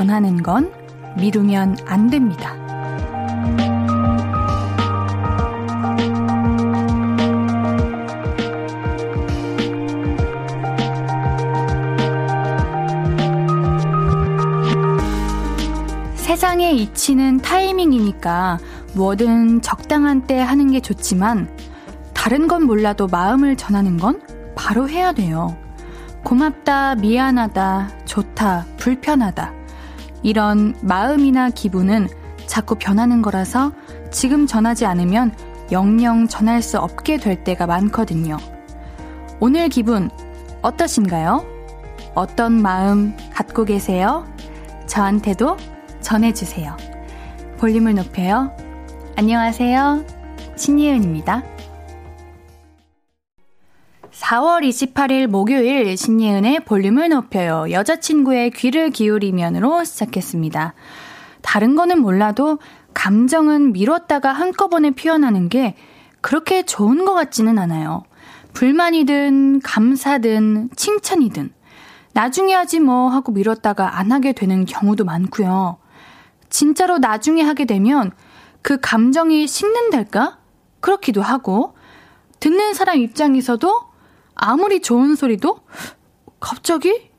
전하는 건 미루면 안 됩니다. 세상의 이치는 타이밍이니까 뭐든 적당한 때 하는 게 좋지만 다른 건 몰라도 마음을 전하는 건 바로 해야 돼요. 고맙다, 미안하다, 좋다, 불편하다. 이런 마음이나 기분은 자꾸 변하는 거라서 지금 전하지 않으면 영영 전할 수 없게 될 때가 많거든요. 오늘 기분 어떠신가요? 어떤 마음 갖고 계세요? 저한테도 전해주세요. 볼륨을 높여요. 안녕하세요. 신예은입니다. 4월 28일 목요일 신예은의 볼륨을 높여요. 여자친구의 귀를 기울이면으로 시작했습니다. 다른 거는 몰라도 감정은 미뤘다가 한꺼번에 표현하는 게 그렇게 좋은 것 같지는 않아요. 불만이든 감사든 칭찬이든 나중에 하지 뭐 하고 미뤘다가 안 하게 되는 경우도 많고요. 진짜로 나중에 하게 되면 그 감정이 식는달까? 그렇기도 하고 듣는 사람 입장에서도 아무리 좋은 소리도 갑자기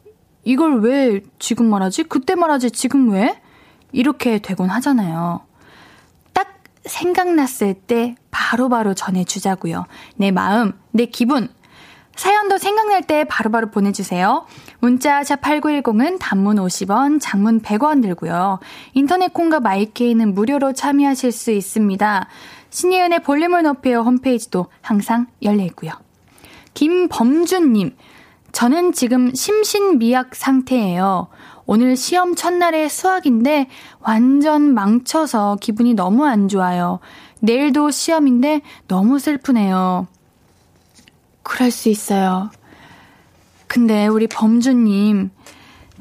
이걸 왜 지금 말하지? 그때 말하지 지금 왜? 이렇게 되곤 하잖아요. 딱 생각났을 때 바로바로 바로 전해주자고요. 내 마음, 내 기분. 사연도 생각날 때 바로바로 보내주세요. 문자 샵 8910은 단문 50원, 장문 100원 들고요. 인터넷 콩과 마이케이는 무료로 참여하실 수 있습니다. 신예은의 볼륨을 높여요 홈페이지도 항상 열려 있고요. 김범준님, 저는 지금 심신미약 상태예요. 오늘 시험 첫날의 수학인데 완전 망쳐서 기분이 너무 안 좋아요. 내일도 시험인데 너무 슬프네요. 그럴 수 있어요. 근데 우리 범주님,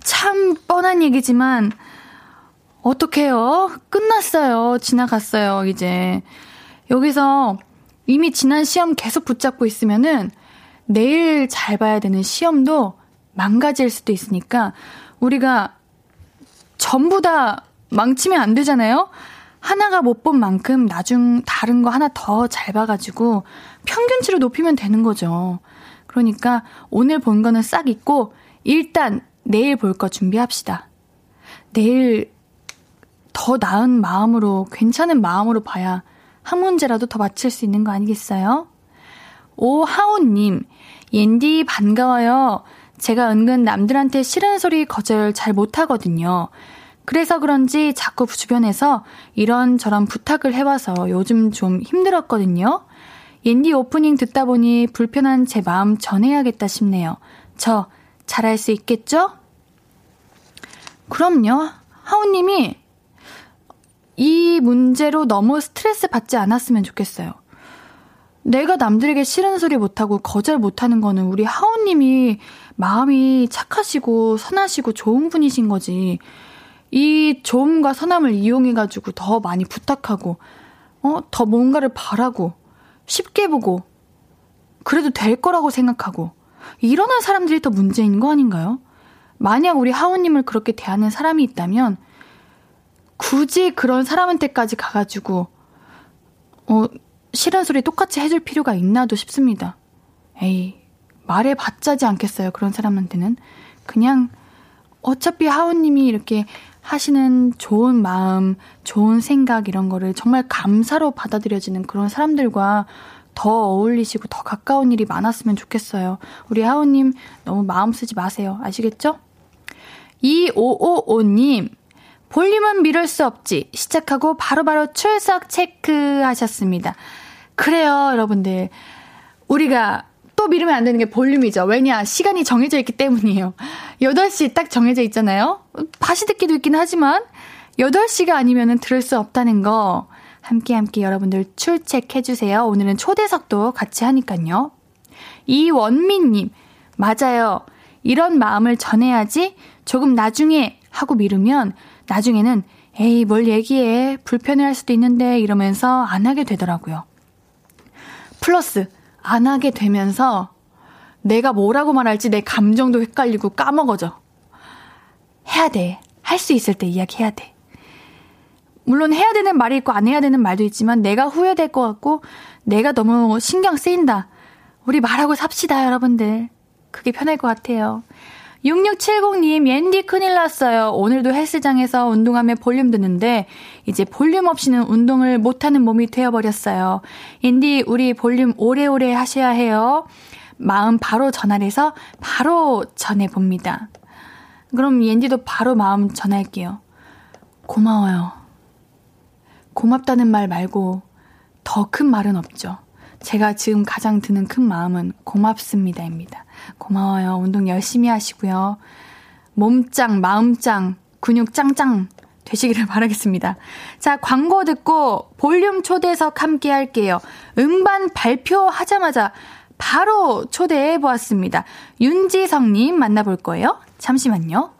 참 뻔한 얘기지만, 어떡해요? 끝났어요. 지나갔어요, 이제. 여기서 이미 지난 시험 계속 붙잡고 있으면은 내일 잘 봐야 되는 시험도 망가질 수도 있으니까 우리가 전부 다 망치면 안 되잖아요? 하나가 못 본 만큼 나중 다른 거 하나 더 잘 봐가지고 평균치를 높이면 되는 거죠. 그러니까 오늘 본 거는 싹 잊고 일단 내일 볼 거 준비합시다. 내일 더 나은 마음으로, 괜찮은 마음으로 봐야 한 문제라도 더 맞힐 수 있는 거 아니겠어요? 오하오님, 옌디 반가워요. 제가 은근 남들한테 싫은 소리 거절 잘 못하거든요. 그래서 그런지 자꾸 주변에서 이런저런 부탁을 해와서 요즘 좀 힘들었거든요. 옌디 오프닝 듣다 보니 불편한 제 마음 전해야겠다 싶네요. 저 잘할 수 있겠죠? 그럼요. 하우님이 이 문제로 너무 스트레스 받지 않았으면 좋겠어요. 내가 남들에게 싫은 소리 못하고 거절 못하는 거는 우리 하우님이 마음이 착하시고 선하시고 좋은 분이신 거지. 이 좋음과 선함을 이용해가지고 더 많이 부탁하고, 어, 더 뭔가를 바라고, 쉽게 보고, 그래도 될 거라고 생각하고, 이러는 사람들이 더 문제인 거 아닌가요? 만약 우리 하우님을 그렇게 대하는 사람이 있다면, 굳이 그런 사람한테까지 가가지고, 어, 싫은 소리 똑같이 해줄 필요가 있나도 싶습니다. 에이, 말해 봤자지 않겠어요, 그런 사람한테는. 그냥, 어차피 하우님이 이렇게 하시는 좋은 마음, 좋은 생각 이런 거를 정말 감사로 받아들여지는 그런 사람들과 더 어울리시고 더 가까운 일이 많았으면 좋겠어요. 우리 하우님 너무 마음 쓰지 마세요. 아시겠죠? 2555님, 볼륨은 미룰 수 없지. 시작하고 바로바로 바로 출석 체크하셨습니다. 그래요, 여러분들. 우리가 또 미루면 안 되는 게 볼륨이죠. 왜냐, 시간이 정해져 있기 때문이에요. 8시 딱 정해져 있잖아요. 다시 듣기도 있긴 하지만, 8시가 아니면 들을 수 없다는 거, 함께 함께 여러분들 출첵해주세요. 오늘은 초대석도 같이 하니깐요. 이원민님, 맞아요. 이런 마음을 전해야지 조금 나중에 하고 미루면 나중에는 에이, 뭘 얘기해. 불편해 할 수도 있는데 이러면서 안 하게 되더라고요. 플러스, 안 하게 되면서 내가 뭐라고 말할지 내 감정도 헷갈리고 까먹어져. 해야 돼. 할 수 있을 때 이야기해야 돼. 물론 해야 되는 말이 있고 안 해야 되는 말도 있지만 내가 후회될 것 같고 내가 너무 신경 쓰인다. 우리 말하고 삽시다, 여러분들. 그게 편할 것 같아요. 6670님, 옌디 큰일 났어요. 오늘도 헬스장에서 운동하며 볼륨 듣는데, 이제 볼륨 없이는 운동을 못하는 몸이 되어버렸어요. 옌디, 우리 볼륨 오래오래 하셔야 해요. 마음 바로 전화해서 바로 전해봅니다. 그럼 옌디도 바로 마음 전할게요. 고마워요. 고맙다는 말 말고 더 큰 말은 없죠. 제가 지금 가장 드는 큰 마음은 고맙습니다입니다. 고마워요. 운동 열심히 하시고요. 몸짱, 마음짱, 근육 짱짱 되시기를 바라겠습니다. 자, 광고 듣고 볼륨 초대석 함께 할게요. 음반 발표하자마자 바로 초대해 보았습니다. 윤지성님 만나볼 거예요. 잠시만요.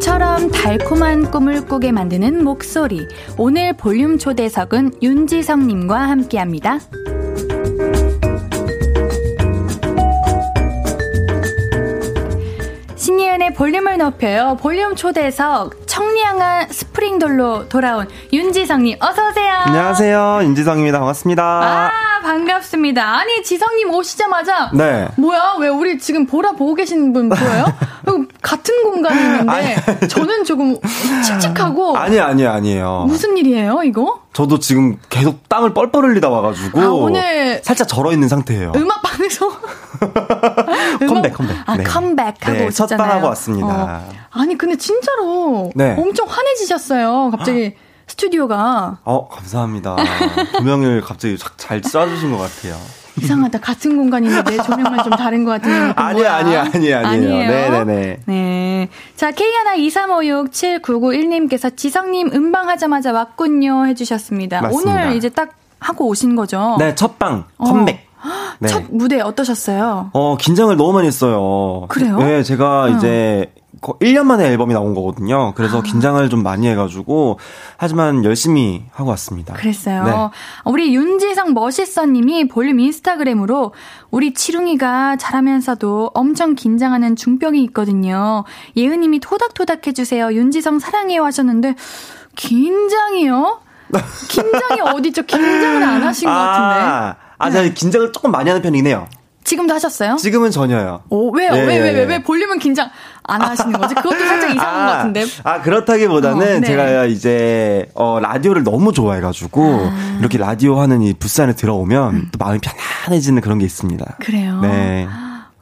봄처럼 달콤한 꿈을 꾸게 만드는 목소리. 오늘 볼륨 초대석은 윤지성님과 함께 합니다. 신예은의 볼륨을 높여요. 볼륨 초대석 청량한 스프링돌로 돌아온 윤지성님 어서 오세요. 안녕하세요. 윤지성입니다. 반갑습니다. 아 반갑습니다. 아니 지성님 오시자마자 네. 뭐야 왜 우리 지금 보라 보고 계신 분 보여요? 같은 공간에 있는데 저는 조금 칙칙하고 아니 아니 아니에요. 무슨 일이에요 이거? 저도 지금 계속 땀을 뻘뻘 흘리다 와가지고 아, 오늘 살짝 절어 있는 상태예요. 음악방에서 컴백 컴백. 아 네. 컴백하고 네, 첫 방 하고 왔습니다. 어. 아니 근데 진짜로 네. 엄청 환해지셨어요. 갑자기 스튜디오가. 어 감사합니다. 조명을 갑자기 잘 쏴주신 것 같아요. 이상하다. 같은 공간인데 내 조명만 좀 다른 것 같은 아니, 아니, 아니, 아니에요. 아니에요. 네네네. 네. 자, K123567991님께서 지성님 음방하자마자 왔군요. 해주셨습니다. 맞습니다. 오늘 이제 딱 하고 오신 거죠? 네, 첫방, 컴백. 어. 네. 첫 무대 어떠셨어요? 어, 긴장을 너무 많이 했어요. 그래요? 네, 제가 어. 이제 1년 만에 앨범이 나온 거거든요. 그래서 아. 긴장을 좀 많이 해가지고, 하지만 열심히 하고 왔습니다. 그랬어요. 네. 우리 윤지성 멋있어님이 볼륨 인스타그램으로 우리 치룽이가 잘하면서도 엄청 긴장하는 중병이 있거든요. 예은님이 토닥토닥 해주세요. 윤지성 사랑해요 하셨는데, 긴장이요? 긴장이 어디죠? 긴장을 안 하신 아. 것 같은데. 아, 제가 네. 긴장을 조금 많이 하는 편이긴 해요. 지금도 하셨어요? 지금은 전혀요. 오, 왜요? 네. 왜, 왜, 왜, 왜 볼륨은 긴장 안 하시는 거지? 그것도 살짝 이상한 아, 것 같은데. 아, 그렇다기보다는 어, 네. 제가 이제, 어, 라디오를 너무 좋아해가지고, 아. 이렇게 라디오 하는 이 부스 안에 들어오면 음. 또 마음이 편안해지는 그런 게 있습니다. 그래요? 네.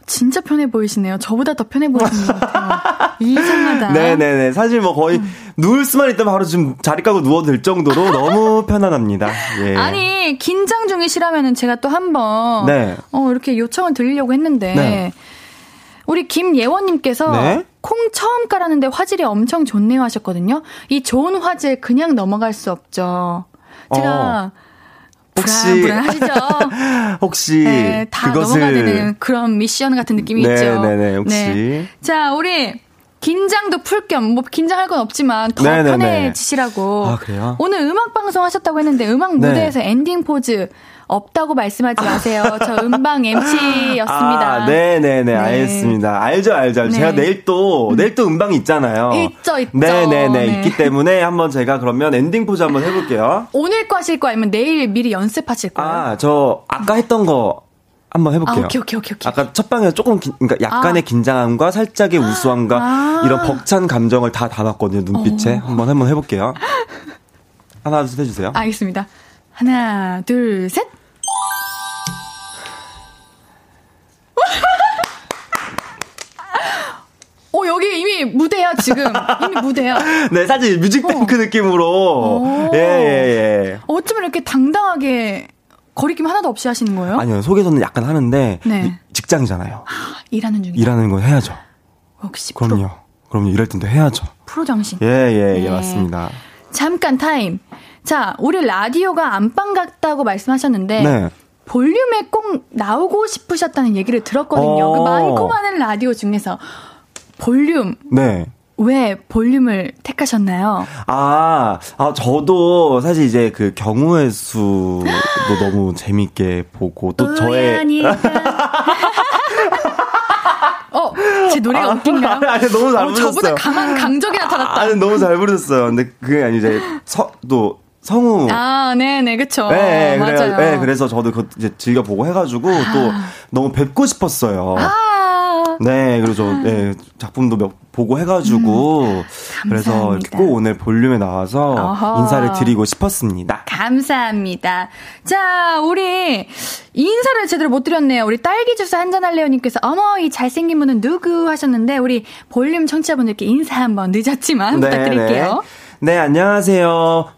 진짜 편해 보이시네요. 저보다 더 편해 보이시는 것 같아요. 이상하다. 네네네. 사실 뭐 거의 음. 누울 수만 있다면 바로 지금 자리 까고 누워도 될 정도로 너무 편안합니다. 예. 아니, 긴장 중이시라면 은 제가 또 한번 네. 어, 이렇게 요청을 드리려고 했는데 네. 우리 김예원님께서 네? 콩 처음 깔았는데 화질이 엄청 좋네요 하셨거든요. 이 좋은 화질 그냥 넘어갈 수 없죠. 제가 어. 혹시 불안하시죠? 혹시 네, 다 그것을... 넘어가야 되는 그런 미션 같은 느낌이 네, 있죠. 네네 네, 혹시 네. 자 우리 긴장도 풀 겸 뭐 긴장할 건 없지만 더 네네네. 편해지시라고. 아 그래요? 오늘 음악 방송 하셨다고 했는데 음악 네. 무대에서 엔딩 포즈 없다고 말씀하지 마세요. 저 음방 MC였습니다. 아, 네네네, 네. 알겠습니다. 알죠, 알죠. 네. 제가 내일 또, 음. 내일 또 음방이 있잖아요. 있죠, 있죠. 네네네, 네. 있기 때문에 한번 제가 그러면 엔딩 포즈 한번 해볼게요. 오늘 거 하실 거 아니면 내일 미리 연습하실 거예요? 아, 저 아까 했던 거 한번 해볼게요. 아, 오케이, 오케이, 오케이. 아까 첫 방에 조금, 기, 그러니까 약간의 아. 긴장함과 살짝의 우수함과 아. 이런 벅찬 감정을 다 담았거든요, 눈빛에. 오. 한번 한번 해볼게요. 하나, 둘, 셋 해주세요. 알겠습니다. 하나, 둘, 셋. 어, 여기 이미 무대야, 지금. 이미 무대야. 네, 사실 뮤직뱅크 어. 느낌으로. 예, 예, 예. 어쩌면 이렇게 당당하게 거리낌 하나도 없이 하시는 거예요? 아니요, 속에서는 약간 하는데 네. 직장이잖아요. 아, 일하는 중이 일하는 거 해야죠. 역시 그럼요. 프로. 그럼요. 일할 땐도 해야죠. 프로 정신. 예, 예, 예, 예, 맞습니다. 잠깐 타임. 자, 우리 라디오가 안방 같다고 말씀하셨는데 네. 볼륨에 꼭 나오고 싶으셨다는 얘기를 들었거든요. 그 어. 그 많고 많은 라디오 중에서 볼륨. 네. 왜 볼륨을 택하셨나요? 아, 아, 저도 사실 이제 그 경우의 수도 너무 재밌게 보고 또 저의. 어, 제 노래가 아, 웃긴가요? 아니, 너무 잘 어, 부르셨어요. 저보다 강한 강적이 나타났다. 아니, 너무 잘 부르셨어요. 근데 그게 아니 이제 서, 또 성우. 아, 네네, 그쵸. 네, 맞아요. 그래, 네, 그래서 저도 그 이제 즐겨보고 해가지고 아. 또 너무 뵙고 싶었어요. 아. 네, 그래서 네, 작품도 몇, 보고 해가지고 음, 그래서 꼭 오늘 볼륨에 나와서 어허. 인사를 드리고 싶었습니다. 감사합니다. 자, 우리 인사를 제대로 못 드렸네요. 우리 딸기 주스 한잔 할래요님께서 어머 이 잘생긴 분은 누구 하셨는데 우리 볼륨 청취자분들께 인사 한번 늦었지만 네, 부탁드릴게요. 네. 네, 안녕하세요.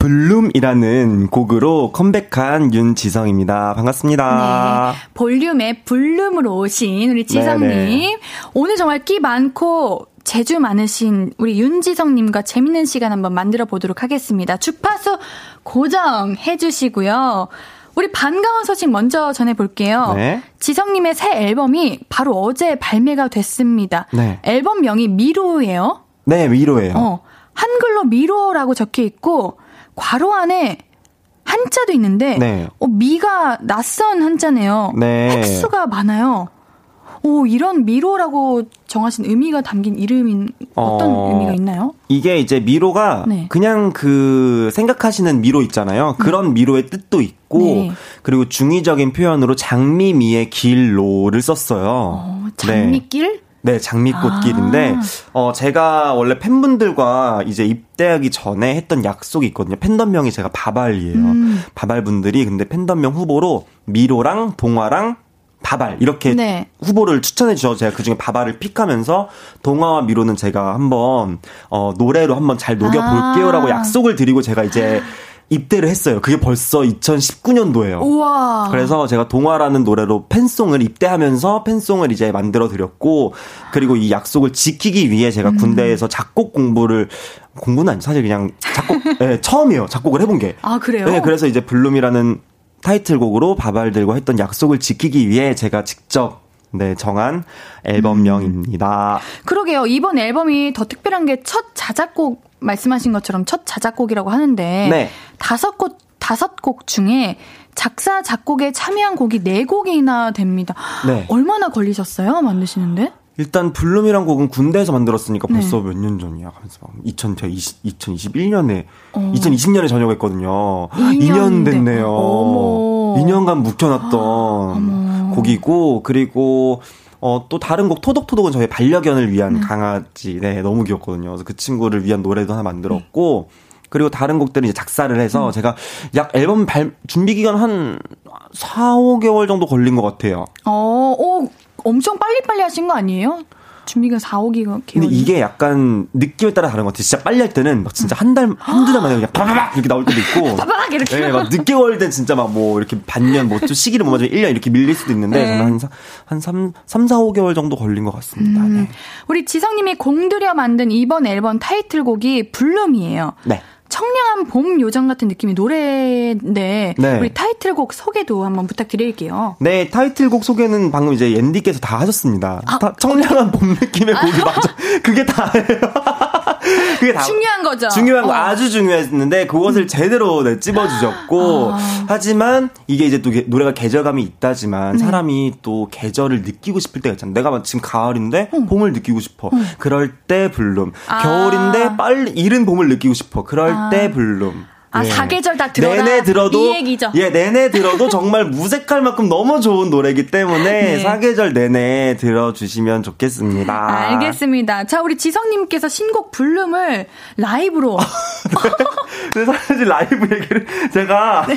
블룸이라는 곡으로 컴백한 윤지성입니다. 반갑습니다. 네. 볼륨의 블룸으로 오신 우리 지성님. 네네. 오늘 정말 끼 많고 재주 많으신 우리 윤지성님과 재밌는 시간 한번 만들어 보도록 하겠습니다. 주파수 고정해 주시고요. 우리 반가운 소식 먼저 전해볼게요. 네. 지성님의 새 앨범이 바로 어제 발매가 됐습니다. 네. 앨범명이 미로예요. 네, 미로예요. 어, 한글로 미로라고 적혀 있고 괄호 안에 한자도 있는데 네. 어, 미가 낯선 한자네요. 네. 획수가 많아요. 오, 이런 미로라고 정하신 의미가 담긴 이름인 어떤 어, 의미가 있나요? 이게 이제 미로가 네. 그냥 그 생각하시는 미로 있잖아요. 그런 네. 미로의 뜻도 있고 네. 그리고 중의적인 표현으로 장미미의 길로를 썼어요. 어, 장미길? 네, 장미꽃길인데, 아. 어, 제가 원래 팬분들과 이제 입대하기 전에 했던 약속이 있거든요. 팬덤명이 제가 바발이에요. 음. 바발 분들이 근데 팬덤명 후보로 미로랑 동화랑 바발 이렇게 네. 후보를 추천해 주셔서 제가 그중에 바발을 픽하면서 동화와 미로는 제가 한번 어 노래로 한번 잘 녹여 볼게요라고 아. 약속을 드리고 제가 이제 입대를 했어요. 그게 벌써 2019년도예요. 우와. 그래서 제가 동화라는 노래로 팬송을 입대하면서 팬송을 이제 만들어 드렸고 그리고 이 약속을 지키기 위해 제가 음. 군대에서 작곡 공부를 공부는 아니 사실 그냥 작곡 네, 처음이에요. 작곡을 해본 게. 아 그래요? 네, 그래서 이제 블룸이라는 타이틀곡으로 바발들과 했던 약속을 지키기 위해 제가 직접 네, 정한 앨범명입니다. 음. 그러게요. 이번 앨범이 더 특별한 게 첫 자작곡 말씀하신 것처럼 첫 자작곡이라고 하는데 네. 다섯 곡 다섯 곡 중에 작사 작곡에 참여한 곡이 네 곡이나 됩니다. 네. 얼마나 걸리셨어요 만드시는데? 일단 블룸이란 곡은 군대에서 만들었으니까 네. 벌써 몇년 전이야. 하면서 2020, 2021년에 어. 2020년에 전역했거든요. 2년, 2년 됐네요. 어머. 2년간 묵혀놨던 어머. 곡이고 그리고 어, 또 다른 곡 토독토독은 저희 반려견을 위한 음. 강아지, 네, 너무 귀엽거든요. 그래서 그 친구를 위한 노래도 하나 만들었고, 음. 그리고 다른 곡들은 이제 작사를 해서 음. 제가 약 앨범 발, 준비 기간 한 4, 5개월 정도 걸린 것 같아요. 어, 오, 엄청 빨리빨리 하신 거 아니에요? 준비가 4, 5기가 근데 이게 약간 느낌에 따라 다른 것 같아요. 진짜 빨리 할 때는 막 진짜 한 달, 한두 달 만에 그냥 바바박 이렇게 나올 때도 있고. 바바박 이렇게. 네, 막 늦게 걸릴 땐 진짜 막 뭐 이렇게 반년, 뭐 좀 시기를 못 맞으면 1년 이렇게 밀릴 수도 있는데, 네. 저는 한, 한 3, 3, 4, 5개월 정도 걸린 것 같습니다. 음. 네. 우리 지성님이 공들여 만든 이번 앨범 타이틀곡이 블룸이에요. 네. 청량한 봄 요정 같은 느낌의 노래인데 네. 우리 타이틀곡 소개도 한번 부탁드릴게요. 네, 타이틀곡 소개는 방금 이제 앤디께서 다 하셨습니다. 아, 다, 청량한 봄 느낌의 곡이 맞아. 그게 다예요. 그게 다 중요한 거죠. 중요한 거 어. 아주 중요했는데 그것을 음. 제대로 네, 찝어주셨고 아. 하지만 이게 이제 또 노래가 계절감이 있다지만 네. 사람이 또 계절을 느끼고 싶을 때가 있잖아. 내가 지금 가을인데 음. 봄을 느끼고 싶어. 음. 그럴 때 블룸. 아. 겨울인데 빨리 이른 봄을 느끼고 싶어. 그럴 아. 때 블룸. 아, 예. 사계절 다 들어라. 내내 들어도 이 얘기죠. 예, 내내 들어도 정말 무색할 만큼 너무 좋은 노래이기 때문에 네. 사계절 내내 들어 주시면 좋겠습니다. 알겠습니다. 자, 우리 지성 님께서 신곡 블룸을 라이브로 네. 사실 라이브 얘기를 제가 네.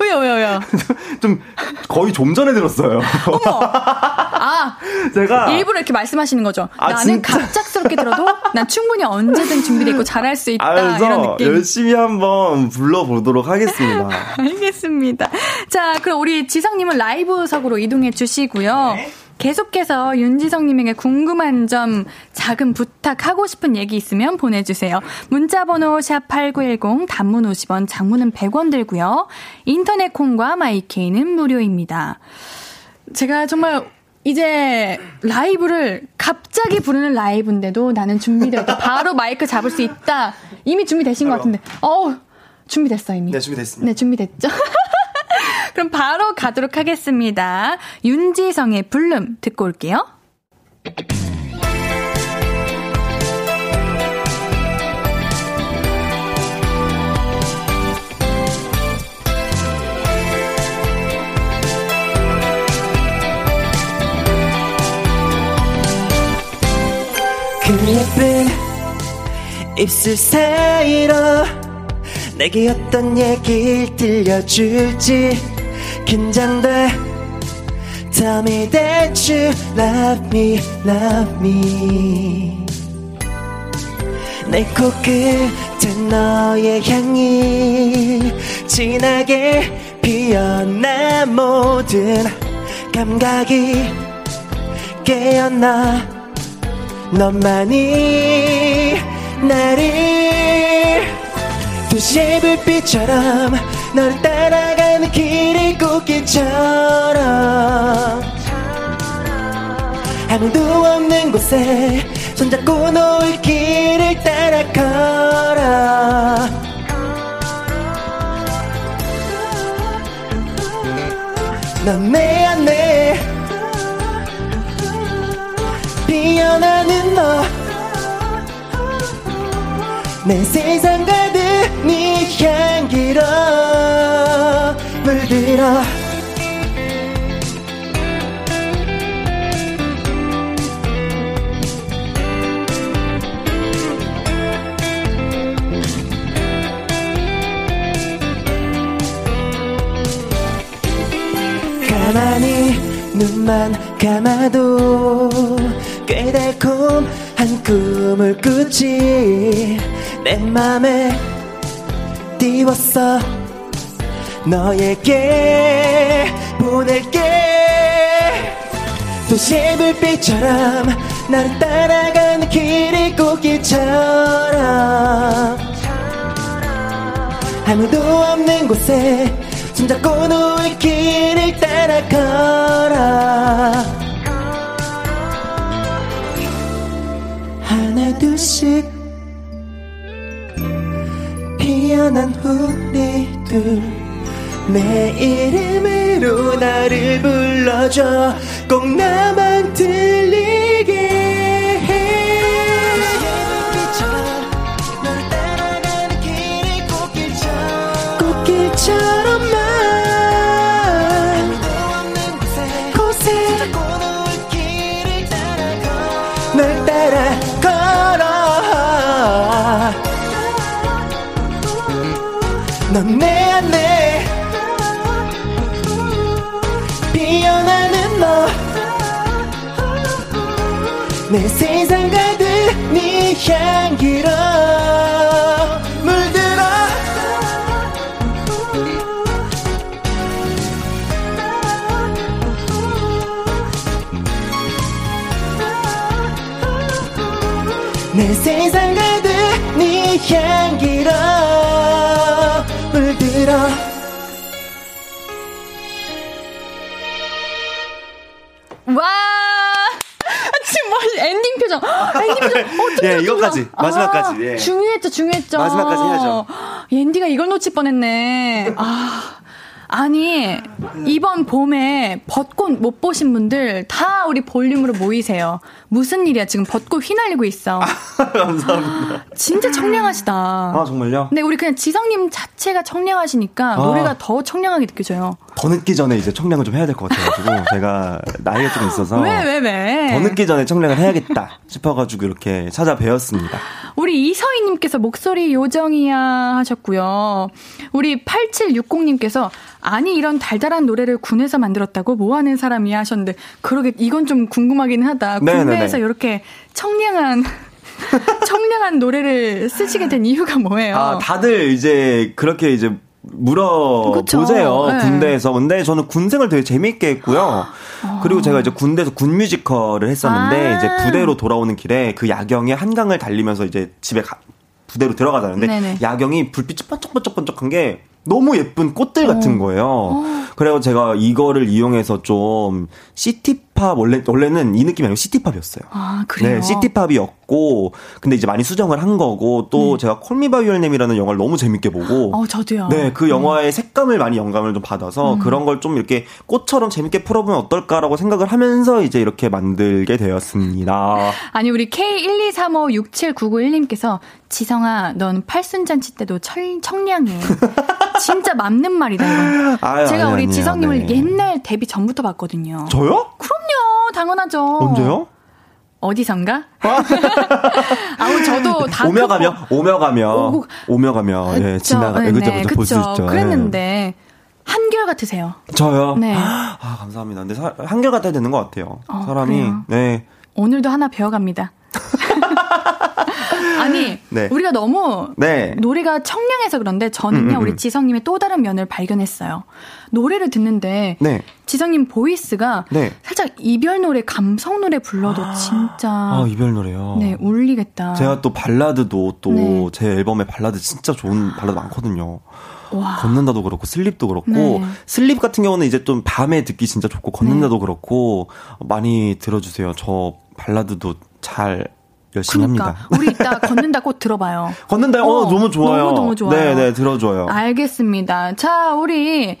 왜요, 왜요, 왜요? 좀, 거의 좀 전에 들었어요. 어머! 아! 제가. 일부러 이렇게 말씀하시는 거죠. 아, 나는 진짜? 갑작스럽게 들어도 난 충분히 언제든 준비되어 있고 잘할 수 있다. 아, 이런 느낌. 열심히 한번 불러보도록 하겠습니다. 알겠습니다. 자, 그럼 우리 지성님은 라이브석으로 이동해 주시고요. 네. 계속해서 윤지성님에게 궁금한 점, 작은 부탁, 하고 싶은 얘기 있으면 보내주세요. 문자번호 샵8910, 단문 50원, 장문은 100원 들고요. 인터넷 콩과 마이케이는 무료입니다. 제가 정말 이제 라이브를 갑자기 부르는 라이브인데도 나는 준비되었다. 바로 마이크 잡을 수 있다. 이미 준비되신 것 같은데. 어우, 준비됐어, 이미. 네, 준비됐습니다. 네, 준비됐죠? 그럼 바로 가도록 하겠습니다. 윤지성의 불름 듣고 올게요. 그 예쁜 입술 사이로 내게 어떤 얘기를 들려줄지. 긴장돼. Tell me that you love me, love me. 내 코끝에 너의 향이 진하게 피어나 모든 감각이 깨어나 너만이 나를 도시의 불빛처럼 널 따라가는 길이 꽃길처럼. 아무도 없는 곳에 손잡고 놓을 길을 따라 걸어 넌내 안에 피어나는 너. 내 세상 가득 네 향기로 물들어. 가만히 눈만 감아도 꽤 달콤한 꿈을 꾸지. 내 맘에 띄웠어? 너에게 보낼게. 도시의 불빛처럼 나를 따라가는 길이 꽃길처럼. 아무도 없는 곳에 손잡고 놓을 길을 따라 걸어 하나 둘씩 피어난 우리들 내 이름으로 나를 불러줘. 꼭 나만 들리게 예 이거까지 마지막까지 아, 예. 중요했죠 중요했죠 마지막까지 해야죠 엔디가 이걸 놓칠 뻔했네 아 아니 이번 봄에 벚꽃 못 보신 분들 다 우리 볼륨으로 모이세요. 무슨 일이야 지금 벚꽃 휘날리고 있어. 감사합니다. 진짜 청량하시다. 아 정말요? 네 우리 그냥 지성님 자체가 청량하시니까 아. 노래가 더 청량하게 느껴져요. 더 늦기 전에 이제 청량을 좀 해야 될 것 같아가지고 제가 나이가 좀 있어서 왜 왜 왜? 더 늦기 전에 청량을 해야겠다 싶어가지고 이렇게 찾아뵈었습니다. 우리 이서희님께서 목소리 요정이야 하셨고요. 우리 8760님께서 아니 이런 달달한 노래를 군에서 만들었다고 뭐하는 사람이야 하셨는데 그러게 이건 좀 궁금하긴 하다. 네네네. 군대에서 이렇게 청량한 청량한 노래를 쓰시게 된 이유가 뭐예요? 아, 다들 이제 그렇게 이제 물어보세요. 네. 군대에서. 근데 저는 군생을 되게 재밌게 했고요. 그리고 제가 이제 군대에서 군 뮤지컬을 했었는데 아. 이제 부대로 돌아오는 길에 그 야경에 한강을 달리면서 이제 집에 가, 부대로 들어가자는데 네네. 야경이 불빛이 번쩍번쩍번쩍한 게 너무 예쁜 꽃들 같은 어. 거예요. 그래서 제가 이거를 이용해서 좀 시티팝 원래 원래는 이 느낌이 아니고 시티팝이었어요. 아, 그래요? 네, 시티팝이었고 근데 이제 많이 수정을 한 거고 또 제가 콜미바이 유얼nem이라는 영화를 너무 재밌게 보고 어, 저도요. 네, 그 영화의 색감을 많이 영감을 좀 받아서 그런 걸 좀 이렇게 꽃처럼 재밌게 풀어보면 어떨까라고 생각을 하면서 이제 이렇게 만들게 되었습니다. 아니 우리 K123567991님께서 지성아 넌 팔순잔치 때도 철, 청량해. 진짜 맞는 말이다 이건. 아유, 제가 아니, 우리 아니에요. 지성님을 네. 옛날 데뷔 전부터 봤거든요. 저요? 그럼요, 당연하죠. 언제요? 어디선가? 아우 저도 다 오며 가며 오며 가며 오며 가며 예, 지나가 네, 그죠 네, 그죠 볼수 그쵸. 있죠. 예. 그랬는데 한결 같으세요. 저요? 네. 아, 감사합니다. 근데 사- 한결 같아야 되는 것 같아요. 어, 사람이 그래요? 네. 오늘도 하나 배워갑니다. 아니 네. 우리가 너무 네. 노래가 청량해서 그런데 저는요 음, 음, 우리 음. 지성님의 또 다른 면을 발견했어요. 노래를 듣는데 네. 지성님 보이스가 네. 살짝 이별 노래, 감성 노래 불러도 진짜 아, 이별 노래요. 네 울리겠다. 제가 또 발라드도 또 네. 제 앨범에 발라드 진짜 좋은 발라드 많거든요. 와. 걷는다도 그렇고 Sleep도 그렇고 네. Sleep 같은 경우는 이제 좀 밤에 듣기 진짜 좋고 걷는다도 그렇고 많이 들어주세요. 저 발라드도 잘 열심히 그러니까 합니다. 우리 이따 걷는다 꼭 들어봐요. 걷는다 어, 어, 너무 좋아요. 너무 너무 좋아요. 네, 네, 들어줘요. 알겠습니다. 자, 우리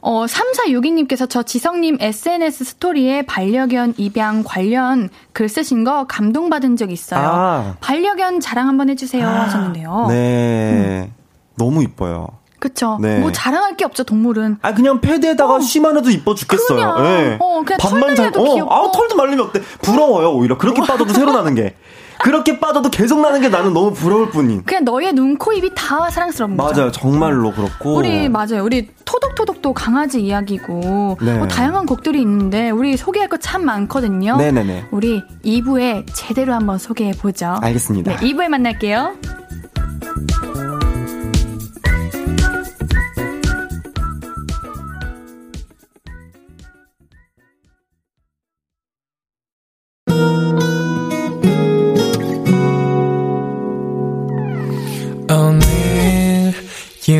어 3462님께서 저 지성님 SNS 스토리에 반려견 입양 관련 글 쓰신 거 감동받은 적 있어요. 아. 반려견 자랑 한번 해주세요 하셨는데요. 네. 너무 이뻐요. 그쵸. 네. 뭐 자랑할 게 없죠, 동물은. 아 그냥 패드에다가 쉬만 해도 이뻐 죽겠어요. 그냥. 예. 어, 그냥 털만 잘- 어, 귀엽고. 아우 털도 말리면 어때? 부러워요 오히려 그렇게 빠져도 새로 나는 게 그렇게 빠져도 계속 나는 게 나는 너무 부러울 뿐인. 그냥 너의 눈, 코, 입이 다 사랑스러운 거죠. 맞아요, 정말로 그렇고. 우리 맞아요. 우리 토독토독도 강아지 이야기고 네. 뭐 다양한 곡들이 있는데 우리 소개할 거 참 많거든요. 네네네. 우리 2부에 제대로 한번 소개해 보죠. 알겠습니다. 네, 2부에 만날게요.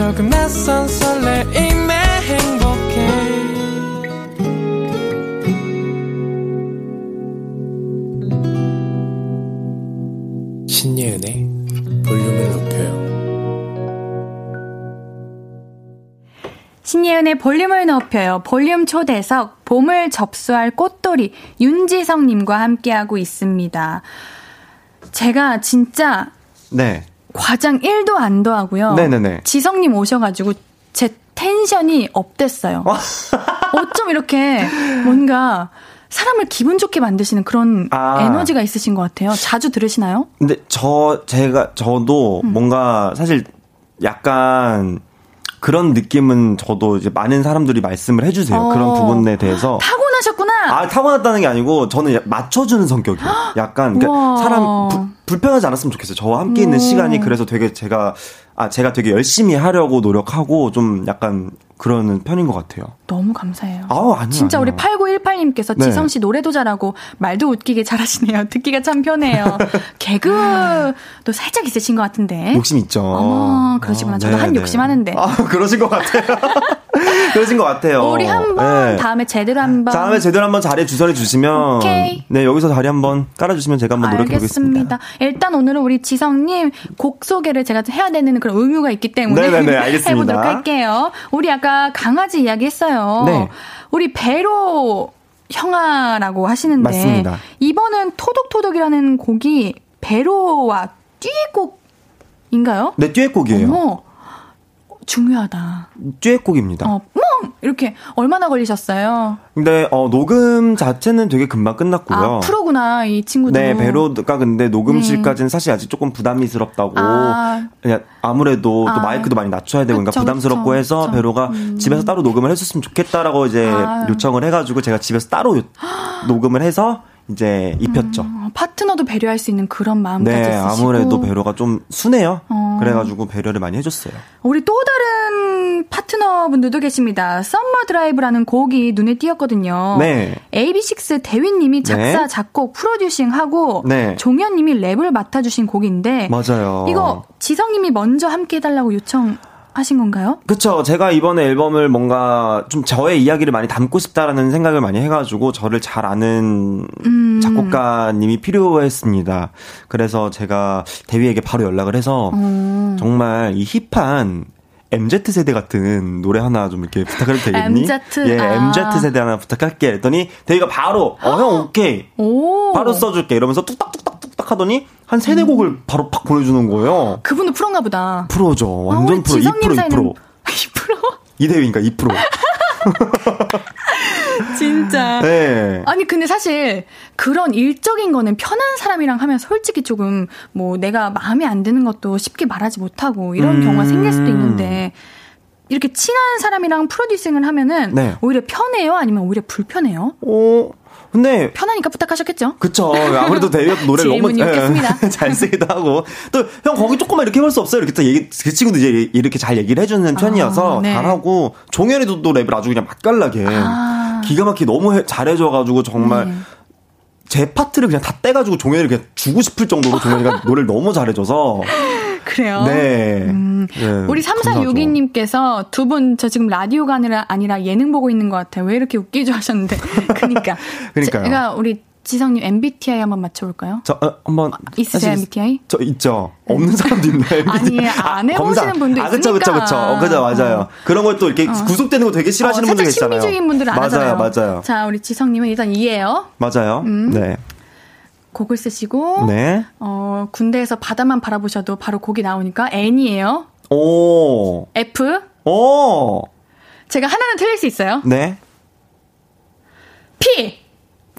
조금 낯선 설레임에 행복해 신예은의 볼륨을 높여요 신예은의 볼륨을 높여요. 볼륨 초대석 봄을 접수할 꽃돌이 윤지성님과 함께하고 있습니다. 제가 진짜 네. 과장 1도 안 더하고요. 네네네. 지성님 오셔가지고 제 텐션이 업됐어요. 어쩜 이렇게 뭔가 사람을 기분 좋게 만드시는 그런 아. 에너지가 있으신 것 같아요. 자주 들으시나요? 근데 저 제가 저도 음. 뭔가 사실 약간 그런 느낌은 저도 이제 많은 사람들이 말씀을 해주세요. 어. 그런 부분에 대해서. 타고나셨구나. 아, 타고났다는 게 아니고, 저는 맞춰주는 성격이에요. 약간, 그러니까. 사람, 부- 불편하지 않았으면 좋겠어요. 저와 함께 있는 오. 시간이 그래서 되게 제가, 아, 제가 되게 열심히 하려고 노력하고 좀 약간 그러는 편인 것 같아요. 너무 감사해요. 아우, 아니요. 진짜 아니요. 우리 8918님께서 네. 지성 씨 노래도 잘하고 말도 웃기게 잘하시네요. 듣기가 참 편해요. 개그도 살짝 있으신 것 같은데. 욕심 있죠. 어머, 그러시구나. 저도 한 네네. 욕심 하는데. 아, 그러신 것 같아요. 그러신 것 같아요. 우리 한번 네. 다음에 제대로 한번 다음에 제대로 한번 자리에 주선해 주시면 오케이. 네 여기서 자리 한번 깔아 주시면 제가 한번 노력해 보겠습니다. 일단 오늘은 우리 지성 님 곡 소개를 제가 해야 되는 그런 의무가 있기 때문에 네네네, 알겠습니다. 해 보도록 할게요. 우리 아까 강아지 이야기 했어요. 네. 우리 배로 형아라고 하시는데 맞습니다. 이번은 토독토독이라는 곡이 배로와 듀엣곡인가요? 네, 듀엣곡이에요. 어머, 중요하다. 듀엣곡입니다. 어, 멍! 이렇게 얼마나 걸리셨어요? 근데 어, 녹음 자체는 되게 금방 끝났고요. 아, 프로구나 이 친구도. 네, 베로가 근데 녹음실까지는 네. 사실 아직 조금 부담이스럽다고. 아. 그냥 아무래도 아. 또 마이크도 많이 낮춰야 되고 그러니까 부담스럽고 그쵸, 해서 그쵸. 베로가 음. 집에서 따로 녹음을 했었으면 좋겠다라고 이제 아. 요청을 해가지고 제가 집에서 따로 녹음을 해서 이제 입혔죠. 음, 파트너도 배려할 수 있는 그런 마음까지 네, 쓰시고. 아무래도 베로가 좀 순해요. 어. 그래가지고 배려를 많이 해줬어요. 우리 또 다른 파트너분들도 계십니다. Summer Drive라는 곡이 눈에 띄었거든요. 네. AB6IX 대휘님이 네. 작사, 네. 작곡, 프로듀싱하고 네. 종현님이 랩을 맡아주신 곡인데 맞아요. 이거 지성님이 먼저 함께 해달라고 요청. 하신 건가요? 그쵸. 제가 이번에 앨범을 뭔가 좀 저의 이야기를 많이 담고 싶다라는 생각을 많이 해가지고 저를 잘 아는 음. 작곡가님이 필요했습니다. 그래서 제가 대위에게 바로 연락을 해서 음. 정말 이 힙한 MZ 세대 같은 노래 하나 좀 이렇게 부탁해도 되겠니? MZ 예, 아. MZ 세대 하나 부탁할게. 했더니 대위가 바로 어 형 오케이. 오. 바로 써줄게. 이러면서 뚝딱뚝딱 뚝 딱 하더니 한 세네 곡을 음. 바로 팍 보내주는 거예요. 그분은 프로인가 보다. 프로죠. 완전 아, 프로. 2% 2%. 2%? 이대휘니까 2%. 진짜. 네. 아니, 근데 사실 그런 일적인 거는 편한 사람이랑 하면 솔직히 조금 뭐 내가 마음에 안 드는 것도 쉽게 말하지 못하고 이런 음. 경우가 생길 수도 있는데 이렇게 친한 사람이랑 프로듀싱을 하면은 네. 오히려 편해요? 아니면 오히려 불편해요? 어, 근데 편하니까 부탁하셨겠죠? 그쵸. 아무래도 대위가 노래를 너무 예, 잘 쓰기도 하고 또 형 거기 조금만 이렇게 해볼 수 없어요. 이렇게 또 얘기 그 친구도 이제 이렇게 잘 얘기를 해주는 편이어서 아, 네. 잘하고 종현이도 또 랩을 아주 그냥 맛깔나게 아. 기가 막히게 너무 해, 잘해줘가지고 정말. 네. 제 파트를 그냥 다 떼가지고 종현이를 그냥 주고 싶을 정도로 종현이가 노래를 너무 잘해줘서 그래요? 네. 음, 네 우리 3462님께서 두 분 저 지금 라디오가 아니라, 아니라 예능 보고 있는 것 같아요. 왜 이렇게 웃기죠 하셨는데. 그니까. 그러니까요. 제가 우리 지성님 MBTI 한번 맞춰볼까요? 저 어, 한번 있으세요 MBTI? 저 있죠. 없는 사람도 있나요? 아니 안 해보시는 분도 아, 그쵸, 그쵸, 그쵸. 어, 그죠, 맞아요. 어. 그런 걸또 이렇게 어. 구속되는 거 되게 싫어하시는 어, 분들 계시잖아요. 심리적인 분들은 안 맞아요, 하잖아요. 맞아요. 자, 우리 지성님은 일단 이해요. 맞아요. 음. 네. 곡을 쓰시고 네. 어, 군대에서 바다만 바라보셔도 바로 곡이 나오니까 N이에요. 오. F. 오. 제가 하나는 틀릴 수 있어요. 네. P.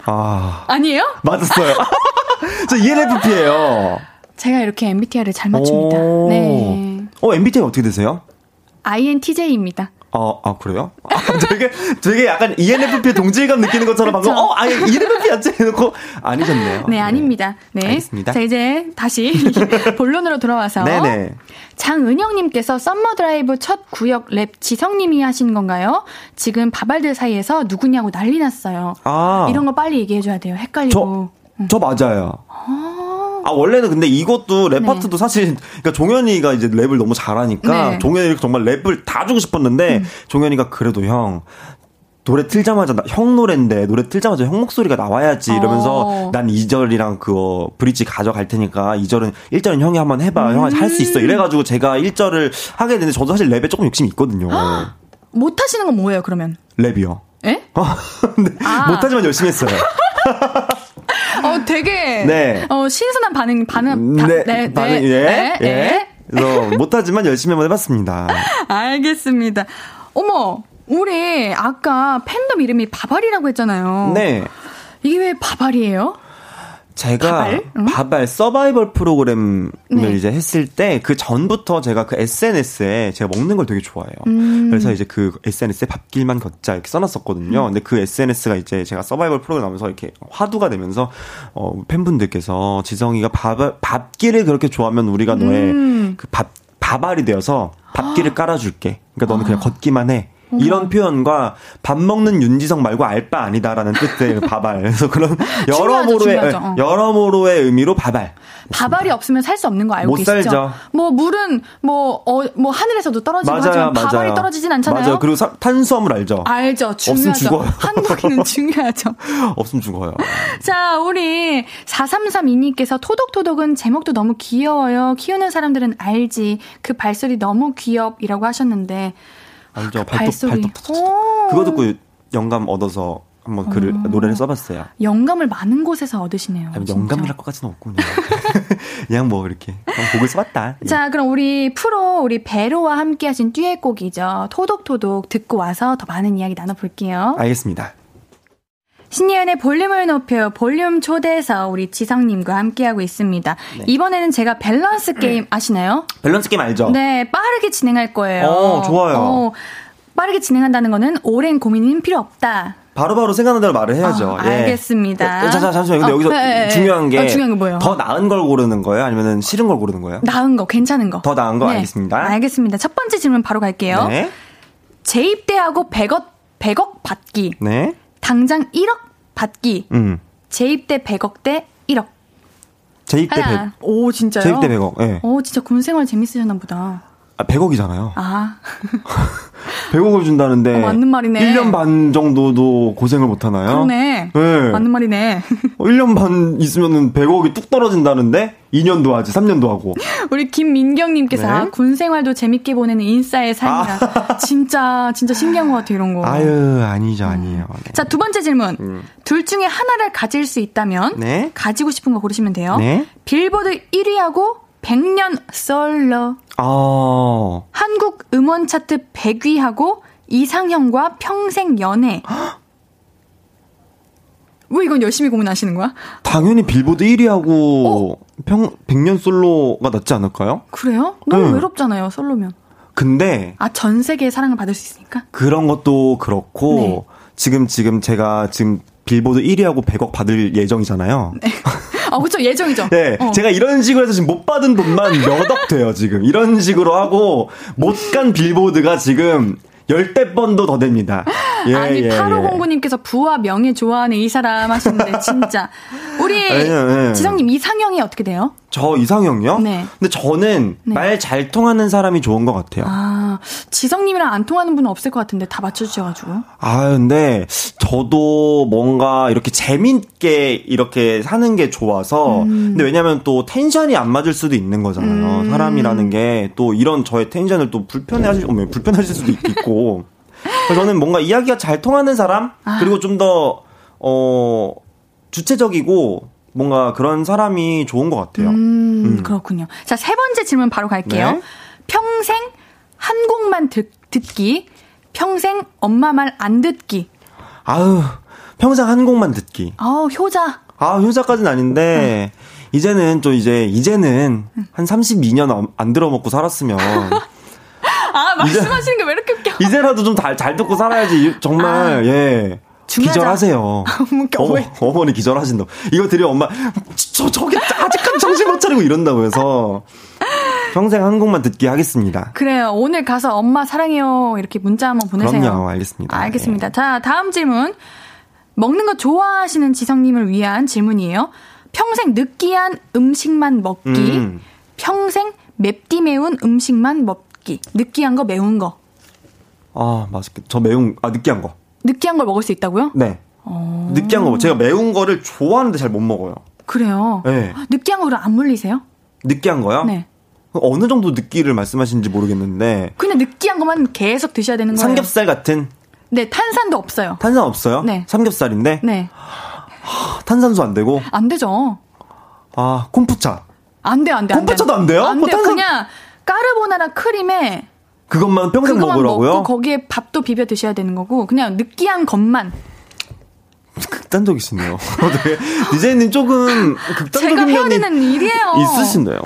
아. 아니에요? 맞았어요. 저 ENFP예요. 제가 이렇게 MBTI를 잘 맞춥니다. 오. 네. 어, MBTI 어떻게 되세요? INTJ입니다. 어, 아, 그래요? 아, 되게, 되게 약간 ENFP의 동질감 느끼는 것처럼 방금, 어, 아니, ENFP였지? 해놓고, 아니셨네요. 네, 아닙니다. 네. 알겠습니다. 자, 이제 다시 본론으로 돌아와서. 네네. 장은영님께서 Summer Drive 첫 구절 랩 지성님이 하신 건가요? 지금 밥알들 사이에서 누구냐고 난리 났어요. 아. 이런 거 빨리 얘기해줘야 돼요. 헷갈리고. 저, 응. 저 맞아요. 아. 아 원래는 근데 이것도 랩 네. 파트도 사실 그러니까 종현이가 이제 랩을 너무 잘하니까 네. 종현이 정말 랩을 다 주고 싶었는데 음. 종현이가 그래도 형 노래 틀자마자 나, 형 노래인데 노래 틀자마자 형 목소리가 나와야지 이러면서 어. 난 2절이랑 그거 브릿지 가져갈 테니까 2절은 1절은 형이 한번 해봐 음. 형아 할수 있어 이래가지고 제가 1절을 하게 되는데 저도 사실 랩에 조금 욕심이 있거든요 못 하시는 건 뭐예요 그러면 랩이요 에? 어, 네. 아. 못하지만 열심히 했어요 어, 되게 네. 어, 신선한 반응 반응 바, 네, 네, 반응 네, 예. 네, 예. 예. 그래서 못하지만 열심히 한번 해봤습니다. 알겠습니다. 어머, 우리 아까 팬덤 이름이 바발이라고 했잖아요. 네. 이게 왜 바발이에요? 제가 바발, 응? 바발 서바이벌 프로그램을 네. 이제 했을 때 그 전부터 제가 그 SNS에 제가 먹는 걸 되게 좋아해요. 음. 그래서 이제 그 SNS에 밥길만 걷자 이렇게 써놨었거든요. 음. 근데 그 SNS가 이제 제가 서바이벌 프로그램 하면서 이렇게 화두가 되면서 어 팬분들께서 지성이가 밥 밥길을 그렇게 좋아하면 우리가 너의 음. 그 밥 밥알이 되어서 밥길을 깔아줄게. 그러니까 너는 그냥 걷기만 해. 이런 표현과 밥 먹는 윤지성 말고 알바 아니다라는 뜻의 바발. 그래서 그런 여러모로의 어. 여러모로의 의미로 바발. 바발이 없으면 살 수 없는 거 알고 못 계시죠? 살죠. 뭐 물은 뭐어뭐 어, 뭐 하늘에서도 떨어지고 맞아요, 하지만 맞아요. 바발이 떨어지진 않잖아요. 맞아요. 그리고 사, 탄수화물 알죠? 알죠. 중요하죠. 없으면 죽어요. 한국인은 중요하죠. 없으면 죽어요. 자, 우리 4332님께서 토독토독은 제목도 너무 귀여워요. 키우는 사람들은 알지. 그 발소리 너무 귀엽이라고 하셨는데. 알죠. 그 발톱. 발톱. 오. 그거 듣고 영감 얻어서 한번 글을 어. 노래를 써봤어요. 영감을 많은 곳에서 얻으시네요. 아니, 할 것까지는 없고 그냥 그냥 뭐 이렇게 곡을 써봤다. 예. 자, 그럼 우리 프로 우리 베로와 함께 하신 듀엣곡이죠. 토독토독 듣고 와서 더 많은 이야기 나눠볼게요. 알겠습니다. 신예은의 볼륨을 높여 볼륨 초대에서 우리 지성님과 함께하고 있습니다. 네. 이번에는 제가 밸런스 게임 아시나요? 밸런스 게임 알죠? 네, 빠르게 진행할 거예요. 어, 좋아요. 빠르게 진행한다는 거는 오랜 고민은 필요 없다. 바로바로 생각나는 대로 말을 해야죠. 어, 예. 알겠습니다. 자, 자, 잠시만요. 근데 어, 여기서 네, 네, 중요한 게, 어, 중요한 게 뭐예요? 더 나은 걸 고르는 거예요? 아니면 싫은 걸 고르는 거예요? 나은 거, 괜찮은 거. 더 나은 거 알겠습니다. 알겠습니다. 첫 번째 질문 바로 갈게요. 네. 재입대하고 100억, 100억 받기. 네. 당장 1억 받기. 음. 재입 대 100억 대 1억. 재입대 하나. 100. 오, 진짜요? 재입 대 100억. 예. 오, 진짜 군 생활 재밌으셨나 보다. 아, 100억이잖아요. 아. 100억을 준다는데. 어, 맞는 말이네. 1년 반 정도도 고생을 못 하나요? 그러네. 네. 맞는 말이네. 어, 1년 반 있으면은 100억이 뚝 떨어진다는데 2년도 하지, 3년도 하고. 우리 김민경님께서 네. 아, 군 생활도 재밌게 보내는 인싸의 삶이라. 진짜, 진짜 신기한 것 같아 요, 이런 거. 아유, 아니죠, 아니에요. 네. 자, 두 번째 질문. 음. 둘 중에 하나를 가질 수 있다면 네. 가지고 싶은 거 고르시면 돼요. 네. 빌보드 1위하고 100년 솔로. 아, 한국 음원 차트 100위하고 이상형과 평생 연애. 왜 이건 열심히 고민하시는 거야? 당연히 빌보드 어? 1위하고 평, 100년 솔로가 낫지 않을까요? 그래요? 너무 응. 외롭잖아요, 솔로면. 근데 아, 전 세계의 사랑을 받을 수 있으니까? 그런 것도 그렇고 네. 지금 지금 제가 지금 빌보드 1위하고 100억 받을 예정이잖아요. 네. 아, 그쵸, 예정이죠. 어. 제가 이런 식으로 해서 지금 못 받은 돈만 몇 억 돼요, 지금. 이런 식으로 하고 못 간 빌보드가 지금 열대 번도 더 됩니다. 예, 아니, 예, 예. 8509님께서 부와 명예 좋아하는 이 사람 하시는데, 진짜. 우리, 예. 지성님 이상형이 어떻게 돼요? 저 이상형이요? 네. 근데 저는 네. 말잘 통하는 사람이 좋은 것 같아요. 아, 지성님이랑 안 통하는 분은 없을 것 같은데, 다 맞춰주셔가지고. 아, 근데 저도 뭔가 이렇게 재밌게 이렇게 사는 게 좋아서. 음. 근데 왜냐면 또 텐션이 안 맞을 수도 있는 거잖아요. 사람이라는 게 또 이런 저의 텐션을 또 불편해 하실, 어머, 불편하실 수도 있고. 저는 뭔가 이야기가 잘 통하는 사람? 아. 그리고 좀 더, 어, 주체적이고 뭔가 그런 사람이 좋은 것 같아요. 음, 그렇군요. 자, 세 번째 질문 바로 갈게요. 네. 평생 한 곡만 듣, 듣기, 평생 엄마 말 안 듣기. 아유, 평생 한 곡만 듣기. 아우, 효자. 아, 효자까지는 아닌데, 이제는 좀 이제, 이제는 한 32년 안, 안 들어먹고 살았으면, 아, 말씀하시는 게 왜 이렇게? 이제라도 좀잘 듣고 살아야지, 정말, 예. 중요하죠. 기절하세요. 어머, 왜? 어머니 기절하신다. 이거 들이 엄마, 저, 저기 아직까지 정신 못 차리고 이런다고 해서, 평생 한 곡만 듣기 하겠습니다. 그래요. 오늘 가서 엄마 사랑해요. 이렇게 문자 한번 보내세요. 그럼요, 알겠습니다. 알겠습니다. 자, 다음 질문. 먹는 거 좋아하시는 지성님을 위한 질문이에요. 평생 느끼한 음식만 먹기. 음. 평생 맵디 매운 음식만 먹기. 느끼한 거, 매운 거. 아, 맛있겠다. 저 매운, 아, 느끼한 거. 느끼한 걸 먹을 수 있다고요? 네. 어. 느끼한 거. 제가 매운 거를 좋아하는데 잘 못 먹어요. 그래요. 네. 느끼한 거를 안 물리세요? 느끼한 거요? 네. 어느 정도 느끼를 말씀하시는지 모르겠는데 그냥 느끼한 것만 계속 드셔야 되는 거예요. 삼겹살 같은 네, 탄산도 없어요. 탄산 없어요? 네. 삼겹살인데 네. 탄산수 안 되고 안 되죠. 아 콤푸차 안 돼, 안 돼. 콤파차도 안 돼요? 안 뭐 돼요. 탄산- 그냥 까르보나라 크림에 그것만 평생 그거만 먹으라고요? 먹고 거기에 밥도 비벼 드셔야 되는 거고 그냥 느끼한 것만 극단적이시네요. 네. 디제이님 조금 극단적인 면이 일이에요. 있으신데요.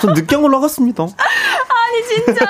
전 느끼한 걸로 하겠습니다. 아니 진짜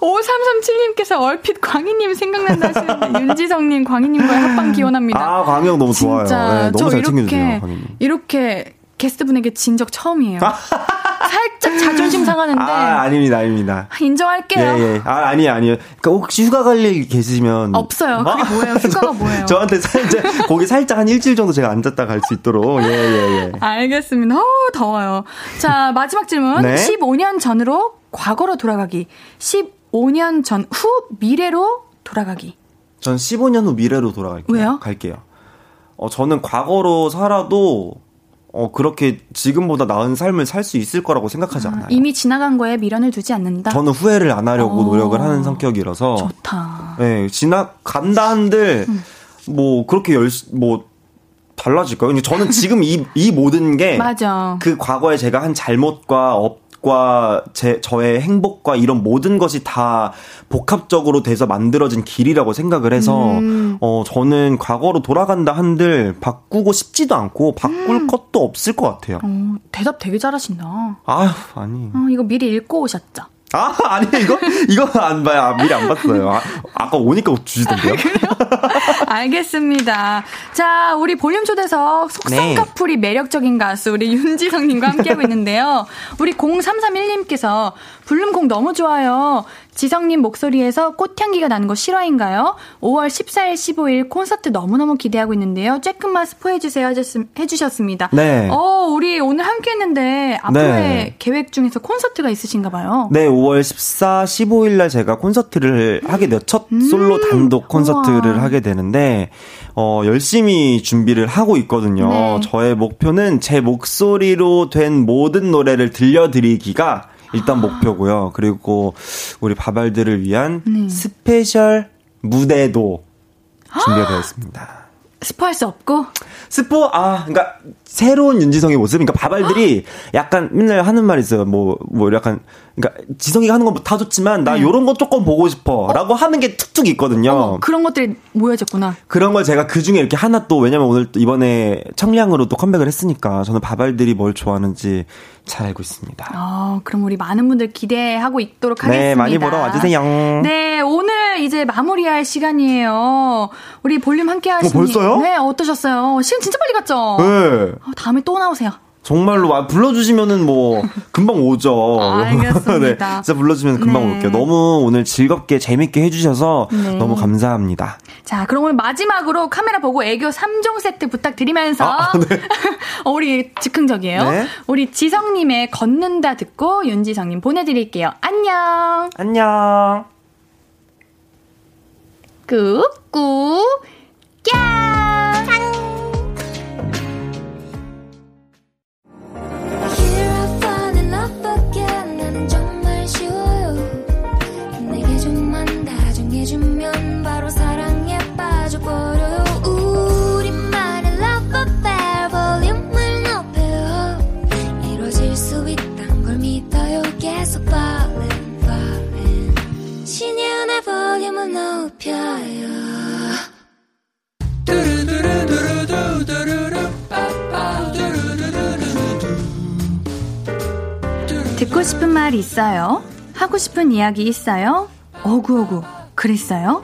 5337님께서 얼핏 광희님 생각난다 하시는데 윤지성님 광희님과의 합방 기원합니다. 아 광영 너무 좋아요. 진짜 네, 너무 저잘 이렇게 챙겨주세요, 광희님. 이렇게 게스트분에게 진 적 처음이에요. 살짝 자존심 상하는데. 아, 아닙니다, 아닙니다. 인정할게요. 예, 예. 아, 아니, 아니요. 그러니까 혹시 휴가 갈 일 계시면. 없어요. 그게 뭐예요? 휴가가 뭐예요? 저한테 살짝, 거기 살짝 한 일주일 정도 제가 앉았다 갈 수 있도록. 예, 예, 예. 알겠습니다. 어우, 더워요. 자, 마지막 질문. 네? 15년 전으로 과거로 돌아가기. 15년 전 후 미래로 돌아가기. 전 15년 후 미래로 돌아갈게요. 왜요? 갈게요. 어, 저는 과거로 살아도 어, 그렇게 지금보다 나은 삶을 살 수 있을 거라고 생각하지 아, 않아요. 이미 지나간 거에 미련을 두지 않는다? 저는 후회를 안 하려고 오, 노력을 하는 성격이라서. 좋다. 네, 지나간다 한들, 음. 뭐, 그렇게 열, 뭐, 달라질까요? 근데 저는 지금 이, 이 모든 게. 맞아. 그 과거에 제가 한 잘못과 업, 행복과 제 저의 행복과 이런 모든 것이 다 복합적으로 돼서 만들어진 길이라고 생각을 해서 음. 어 저는 과거로 돌아간다 한들 바꾸고 싶지도 않고 바꿀 음. 것도 없을 것 같아요. 어, 대답 되게 잘하신다. 아 아니. 어, 이거 미리 읽고 오셨죠? 아, 아니, 이거, 이거 안 봐요. 아, 미리 안 봤어요. 아, 아까 오니까 주시던데요? 알겠습니다. 자, 우리 볼륨 초대석 속성카풀이 네. 매력적인 가수 우리 윤지성님과 함께하고 있는데요. 우리 0331님께서 볼륨곡 너무 좋아요. 지성님 목소리에서 꽃향기가 나는 거 실화인가요? 5월 14일, 15일 콘서트 너무너무 기대하고 있는데요. 쬐끔만 스포해주세요 해주셨습니다. 네. 어, 우리 오늘 함께 했는데 앞으로의 네. 계획 중에서 콘서트가 있으신가 봐요. 네, 5월 14, 15일 날 제가 콘서트를 하게 돼요. 첫 음, 솔로 단독 콘서트를 우와. 하게 되는데, 어, 열심히 준비를 하고 있거든요. 네. 저의 목표는 제 목소리로 된 모든 노래를 들려드리기가 일단 목표고요. 그리고 우리 밥알들을 위한 네. special 무대도 준비가 되어 있습니다. 스포할 수 없고? 스포, 아, 그니까, 새로운 윤지성의 모습? 그니까, 밥알들이 약간 맨날 하는 말 있어요. 뭐, 뭐, 약간, 그러니까 지성이가 하는 건 다 좋지만 나 네. 요런 거 조금 보고 싶어라고 어? 하는 게 툭툭 있거든요. 어, 그런 것들이 모여졌구나. 그런 걸 제가 그 중에 이렇게 하나 또 왜냐면 오늘 또 이번에 청량으로 또 컴백을 했으니까 저는 밥알들이 뭘 좋아하는지 잘 알고 있습니다. 어, 그럼 우리 많은 분들 기대하고 있도록 네, 하겠습니다. 네, 많이 보러 와주세요. 네, 오늘 이제 마무리할 시간이에요. 우리 볼륨 함께 하시니. 어, 벌써요? 네, 어떠셨어요? 시간 진짜 빨리 갔죠? 네. 어, 다음에 또 나오세요. 정말로 와 불러주시면은 뭐 금방 오죠. 알겠습니다. 네, 진짜 불러주면 금방 네. 올게요. 너무 오늘 즐겁게 재밌게 해주셔서 네. 너무 감사합니다. 자, 그럼 오늘 마지막으로 카메라 보고 애교 3종 세트 부탁드리면서 아, 네. 어, 우리 즉흥적이에요. 네. 우리 지성님의 걷는다 듣고 윤지성님 보내드릴게요. 안녕. 안녕. 꾹꾹 꺄. 듣고 싶은 말 있어요? 하고 싶은 이야기 있어요? 어구어구 그랬어요?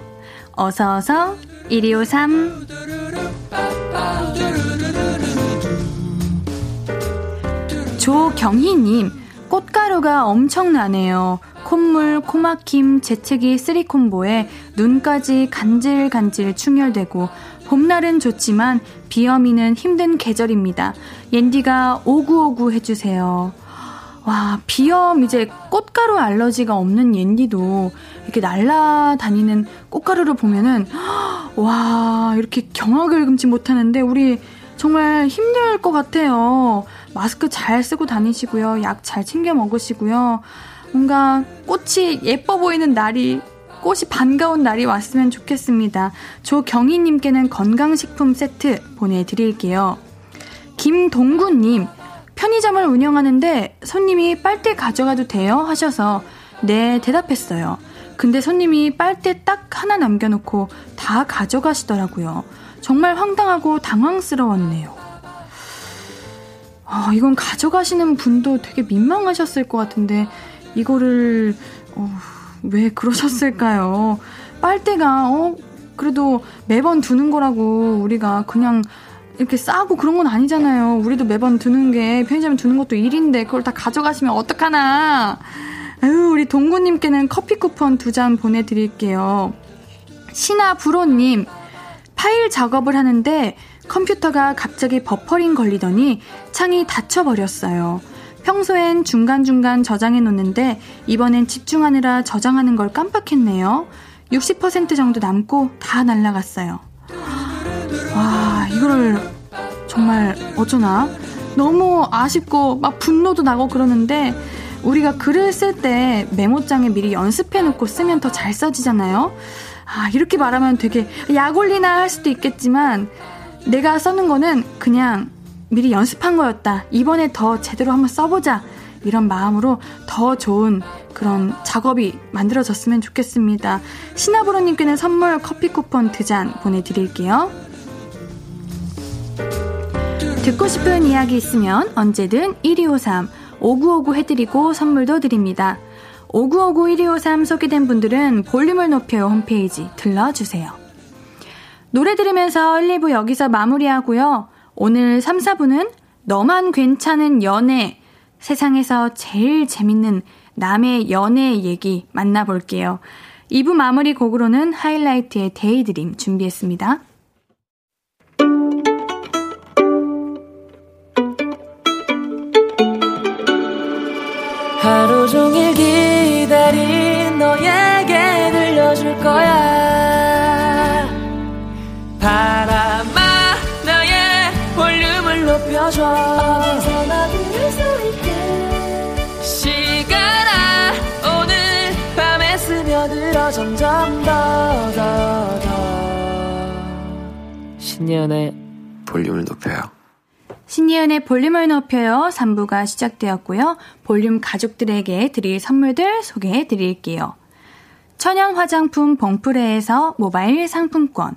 어서어서 1253 조경희님 꽃가루가 엄청나네요. 콧물, 코막힘, 재채기, three combo에 눈까지 간질간질 충혈되고 봄날은 좋지만 비염이는 힘든 계절입니다. 옌디가 오구오구 해주세요. 와, 비염 이제 꽃가루 알러지가 없는 옌디도 이렇게 날라다니는 꽃가루를 보면은 와, 이렇게 경악을 금치 못하는데 우리 정말 힘들 것 같아요. 마스크 잘 쓰고 다니시고요. 약 잘 챙겨 먹으시고요. 뭔가 꽃이 예뻐 보이는 날이 꽃이 반가운 날이 왔으면 좋겠습니다. 조경희님께는 건강식품 세트 보내드릴게요. 김동구님, 편의점을 운영하는데 손님이 빨대 가져가도 돼요? 하셔서 네, 대답했어요. 근데 손님이 빨대 딱 하나 남겨놓고 다 가져가시더라고요. 정말 황당하고 당황스러웠네요. 어, 이건 가져가시는 분도 되게 민망하셨을 것 같은데, 이거를, 어, 왜 그러셨을까요? 빨대가, 어, 그래도 매번 두는 거라고 우리가 그냥 이렇게 싸고 그런 건 아니잖아요. 우리도 매번 두는 게 편의점에 두는 것도 일인데 그걸 다 가져가시면 어떡하나. 아유, 우리 동구님께는 커피 쿠폰 두 잔 보내드릴게요. 신하부로님, 파일 작업을 하는데 컴퓨터가 갑자기 버퍼링 걸리더니 창이 닫혀버렸어요. 평소엔 중간중간 저장해 놓는데 이번엔 집중하느라 저장하는 걸 깜빡했네요. 60% 정도 남고 다 날라갔어요. 와, 이거를 정말 어쩌나? 너무 아쉽고 막 분노도 나고 그러는데 우리가 글을 쓸 때 메모장에 미리 연습해 놓고 쓰면 더 잘 써지잖아요. 아, 이렇게 말하면 되게 약 올리나 할 수도 있겠지만 내가 써는 거는 그냥 미리 연습한 거였다. 이번에 더 제대로 한번 써보자. 이런 마음으로 더 좋은 그런 작업이 만들어졌으면 좋겠습니다. 시나브로님께는 선물 커피 쿠폰 두 잔 보내드릴게요. 듣고 싶은 이야기 있으면 언제든 1253 5959 해드리고 선물도 드립니다. 5959 1253 소개된 분들은 볼륨을 높여요 홈페이지 들러주세요. 노래 들으면서 1, 2부 여기서 마무리하고요. 오늘 3, 4부는 너만 괜찮은 연애, 세상에서 제일 재밌는 남의 연애 얘기 만나볼게요. 2부 마무리 곡으로는 하이라이트의 데이드림 준비했습니다. 하루 종일 기 바람아 나의 볼륨을 높여줘 어디서나 들을 수 있게 시간아 오늘 밤에 스며들어 점점 더 더 더 신예은의 볼륨을 높여요. 신예은의 볼륨을 높여요 3부가 시작되었고요. 볼륨 가족들에게 드릴 선물들 소개해 드릴게요. 천연 화장품 봉프레에서 모바일 상품권,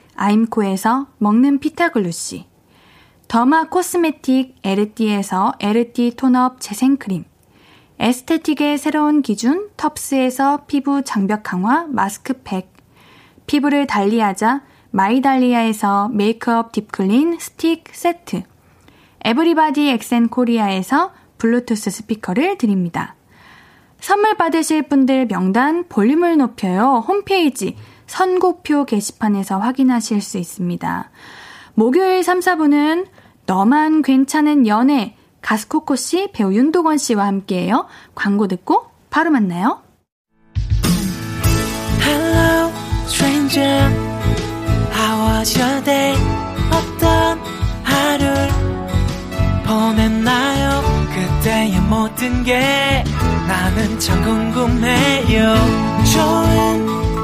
아임코에서 먹는 피타글루시. Derma cosmetic 에르띠에서 에르띠 톤업 재생크림. 에스테틱의 새로운 기준 텁스에서 피부 장벽 강화 마스크팩. 피부를 달리하자 마이달리아에서 메이크업 딥클린 스틱 세트. 에브리바디 엑센 코리아에서 블루투스 스피커를 드립니다. 선물 받으실 분들 명단 볼륨을 높여요. 홈페이지 선곡표 게시판에서 확인하실 수 있습니다. 목요일 3, 4분은 너만 괜찮은 연애 가스코코 씨, 배우 윤도건 씨와 함께해요. 광고 듣고 바로 만나요. Hello, stranger. How was your day? 어떤 하루를 보냈나요? 그때의 모든 게 나는 참 궁금해요. 좋은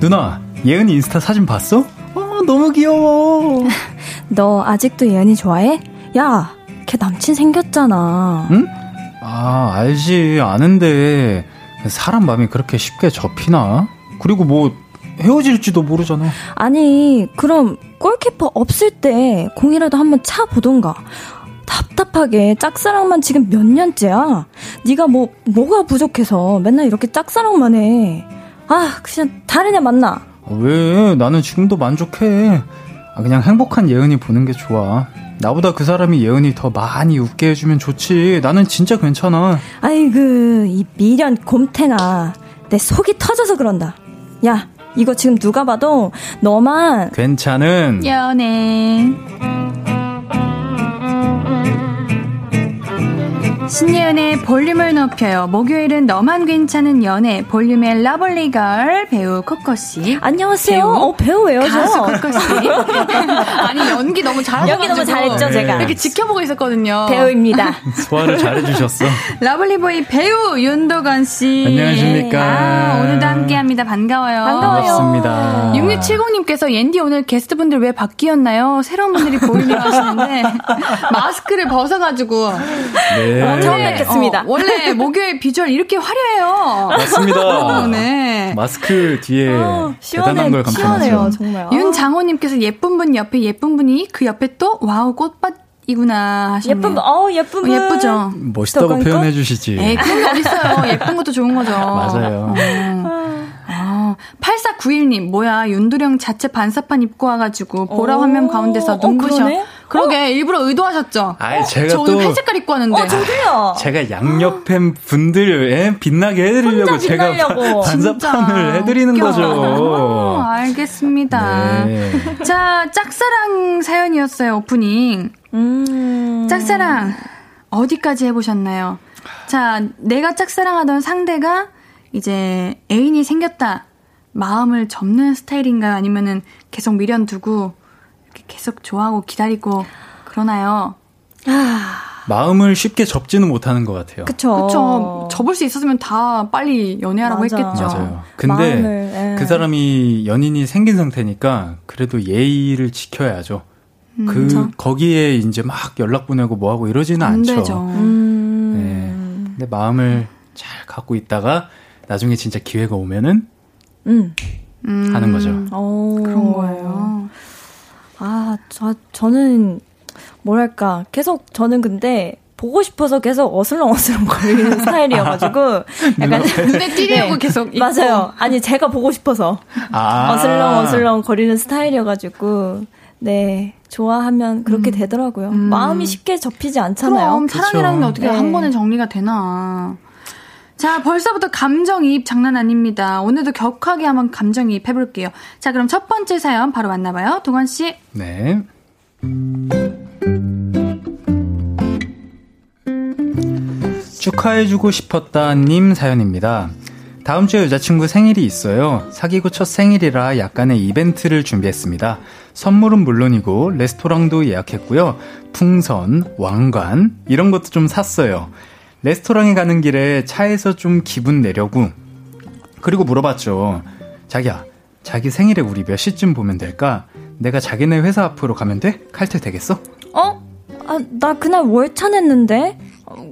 누나, 예은이 인스타 사진 봤어? 어, 너무 귀여워. 너 아직도 예은이 좋아해? 야, 걔 남친 생겼잖아. 응? 아, 알지. 아는데 사람 마음이 그렇게 쉽게 접히나? 그리고 뭐 헤어질지도 모르잖아. 아니, 그럼 골키퍼 없을 때 공이라도 한번 차 보던가. 답답하게 짝사랑만 지금 몇 년째야. 네가 뭐 뭐가 부족해서 맨날 이렇게 짝사랑만 해. 아, 그냥 다른 애 만나. 왜? 나는 지금도 만족해. 아, 그냥 행복한 예은이 보는 게 좋아. 나보다 그 사람이 예은이 더 많이 웃게 해주면 좋지. 나는 진짜 괜찮아. 아이고, 이 미련 곰탱아. 내 속이 터져서 그런다. 야, 이거 지금 누가 봐도 너만 괜찮은 연애. 신예은의 볼륨을 높여요. 목요일은 너만 괜찮은 연애 볼륨의 lovely girl 배우 코코 씨. 안녕하세요. 배우? 어, 배우예요, 가수 저. 코코 씨. 아니 연기 너무 잘하셔가지고 연기 너무 잘했죠, 제가. 이렇게 지켜보고 있었거든요. 배우입니다. 소화를 잘해주셨어. Lovely boy 배우 윤도건 씨. 안녕하십니까. 아, 오늘도 함께합니다. 반가워요. 반가워요. 반갑습니다. 6670님께서 옌디 오늘 게스트분들 왜 바뀌었나요? 새로운 분들이 보이네요 하시는데 마스크를 벗어가지고 네. 처음 뵙겠습니다. 어, 원래 목요일 비주얼 이렇게 화려해요. 맞습니다. 어, 네. 마스크 뒤에 어, 대단한 걸 시원해요, 감탄하죠. 정말. 아. 윤장호님께서 예쁜 분 옆에 예쁜 분이 그 옆에 또 와우 꽃밭 이구나 하셨네요. 예쁜 분, 어, 예쁜 분. 예쁘죠. 멋있다고 표현해 주시지. 에이, 그런 게 어딨어요. 예쁜 것도 좋은 거죠. 맞아요. 어, 8491님, 뭐야, 윤두령 자체 반사판 입고 와가지고, 보라 오. 화면 가운데서 어, 눈부셔. 그러네? 그러게, 일부러 의도하셨죠? 아이, 제가 저 오늘 또- 회색깔 입고 왔는데. 어, 저도요. 제가 양옆팬 분들 에 빛나게 해드리려고 제가. 반사판을 해드리는 웃겨. 거죠. 어, 알겠습니다. 네. 자, 짝사랑 사연이었어요, 오프닝. 음. 짝사랑, 어디까지 해보셨나요? 자, 내가 짝사랑하던 상대가 이제 애인이 생겼다. 마음을 접는 스타일인가요? 아니면은 계속 미련 두고 이렇게 계속 좋아하고 기다리고 그러나요? 마음을 쉽게 접지는 못하는 것 같아요. 그쵸. 그쵸. 접을 수 있었으면 다 빨리 연애하라고 맞아. 했겠죠. 맞아요. 근데 마음을, 예. 그 사람이 연인이 생긴 상태니까 그래도 예의를 지켜야죠. 그 그쵸. 거기에 이제 막 연락 보내고 뭐 하고 이러지는 안 않죠. 되죠. 음. 네. 근데 마음을 잘 갖고 있다가 나중에 진짜 기회가 오면은 음. 음, 하는 거죠. 어. 그런 거예요. 아, 저, 저는, 뭐랄까, 계속, 저는 근데, 보고 싶어서 계속 어슬렁어슬렁 거리는 스타일이어가지고, 약간. 눈에 띄려고 네. 계속. 맞아요. 아니, 제가 보고 싶어서. 아. 어슬렁어슬렁 거리는 스타일이어가지고, 네. 좋아하면 그렇게 되더라고요. 마음이 쉽게 접히지 않잖아요. 그럼 사랑이라는 게 어떻게 네. 한 번에 정리가 되나. 자, 벌써부터 감정이입 장난 아닙니다. 오늘도 격하게 한번 감정이입 해볼게요. 자, 그럼 첫 번째 사연 바로 만나봐요. 동원 씨. 네. 축하해주고 싶었다님 사연입니다. 다음 주에 여자친구 생일이 있어요. 사귀고 첫 생일이라 약간의 이벤트를 준비했습니다. 선물은 물론이고 레스토랑도 예약했고요. 풍선, 왕관 이런 것도 좀 샀어요. 레스토랑에 가는 길에 차에서 좀 기분 내려고 그리고 물어봤죠. 자기야, 자기 생일에 우리 몇 시쯤 보면 될까? 내가 자기네 회사 앞으로 가면 돼? 칼퇴 되겠어? 어? 아, 나 그날 월차 냈는데?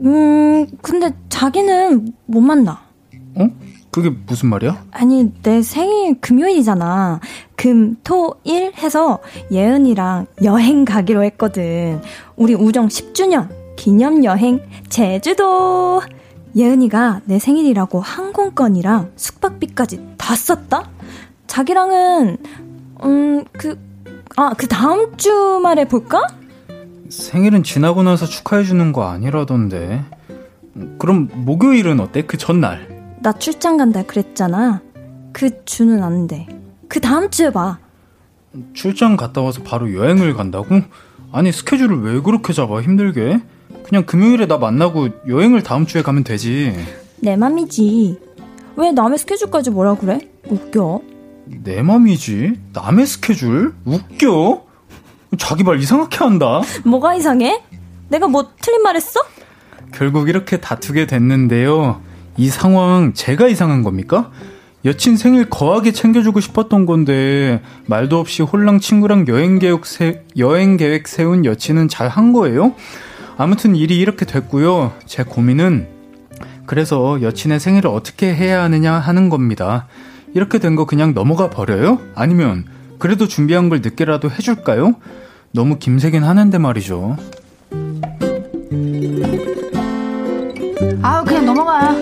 음, 근데 자기는 못 만나. 어? 그게 무슨 말이야? 아니, 내 생일 금요일이잖아. 금, 토, 일 해서 예은이랑 여행 가기로 했거든. 우리 우정 10주년 기념 여행 제주도. 예은이가 내 생일이라고 항공권이랑 숙박비까지 다 썼다? 자기랑은, 음, 그, 아, 그 다음 주말에 볼까? 생일은 지나고 나서 축하해주는 거 아니라던데. 그럼 목요일은 어때? 그 전날. 나 출장 간다 그랬잖아. 그 주는 안 돼. 그 다음 주에 봐. 출장 갔다 와서 바로 여행을 간다고? 아니, 스케줄을 왜 그렇게 잡아? 힘들게? 그냥 금요일에 나 만나고 여행을 다음 주에 가면 되지. 내 맘이지. 왜 남의 스케줄까지 뭐라 그래? 웃겨. 내 맘이지. 남의 스케줄? 웃겨? 자기 말 이상하게 한다. 뭐가 이상해? 내가 뭐 틀린 말 했어? 결국 이렇게 다투게 됐는데요. 이 상황 제가 이상한 겁니까? 여친 생일 거하게 챙겨주고 싶었던 건데 말도 없이 홀랑 친구랑 여행 계획 세, 여행 계획 세운 여친은 잘 한 거예요? 아무튼 일이 이렇게 됐고요. 제 고민은 그래서 여친의 생일을 어떻게 해야 하느냐 하는 겁니다. 이렇게 된 거 그냥 넘어가 버려요? 아니면 그래도 준비한 걸 늦게라도 해줄까요? 너무 김새긴 하는데 말이죠. 아우, 그냥 넘어가.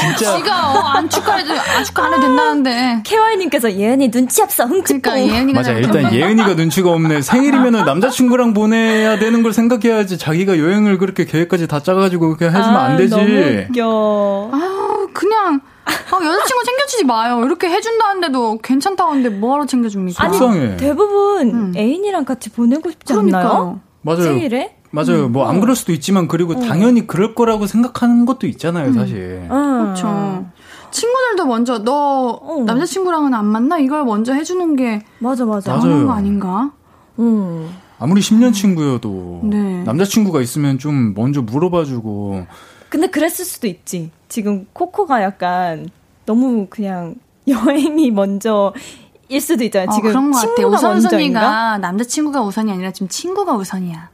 진짜 지가, 어, 안 축하해도, 안 축하 안 해도 된다는데. 케와이님께서 예은이 눈치 없어 흥칫 그러니까 예은이가 맞아. 일단. 예은이가 눈치가 없네. 생일이면은 남자친구랑 보내야 되는 걸 생각해야지. 자기가 여행을 그렇게 계획까지 다 짜가지고 그렇게 해주면 안 되지. 너무 웃겨. 아우, 그냥, 아, 여자친구 챙겨주지 마요. 이렇게 해준다는데도 괜찮다고 하는데 뭐하러 챙겨줍니까? 아니, 속상해. 대부분 음. 애인이랑 같이 보내고 싶지 그러니까요. 않나요? 맞아요. 생일에? 맞아요. 음. 뭐안 그럴 수도 있지만 그리고 어. 당연히 그럴 거라고 생각하는 것도 있잖아요, 음. 사실. 그렇죠. 친구들도 먼저 너 어. 남자친구랑은 안 만나 이걸 먼저 해주는 게 맞아 맞아 맞아요. 거 아닌가? 음. 아무리 10년 친구여도 네. 남자친구가 있으면 좀 먼저 물어봐주고. 근데 그랬을 수도 있지. 지금 코코가 약간 너무 그냥 여행이 먼저 일 수도 있잖아요. 어, 지금 그런 것 같아. 우선순위가 남자친구가 우선이 아니라 지금 친구가 우선이야.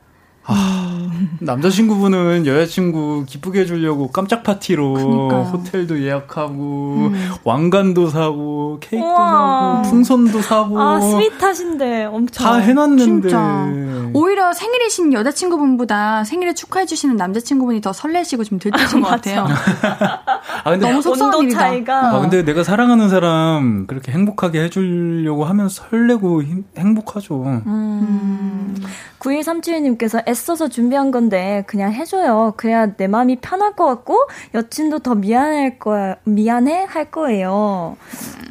아, 남자친구분은 여자친구 기쁘게 해주려고 깜짝 파티로 그러니까요. 호텔도 예약하고 음. 왕관도 사고 케이크도 우와. 사고 풍선도 사고 아 스윗하신데 엄청 다 해놨는데 진짜. 오히려 생일이신 여자친구분보다 생일을 축하해주시는 남자친구분이 더 설레시고 좀 들뜨신 것 같아요. 아 근데 너무 속상한 일이다. 차이가. 아 근데 내가 사랑하는 사람 그렇게 행복하게 해주려고 하면 설레고 힘, 행복하죠. 음. 9137님께서 애써서 준비한 건데 그냥 해줘요. 그래야 내 마음이 편할 것 같고 여친도 더 미안할 거야 미안해 할 거예요.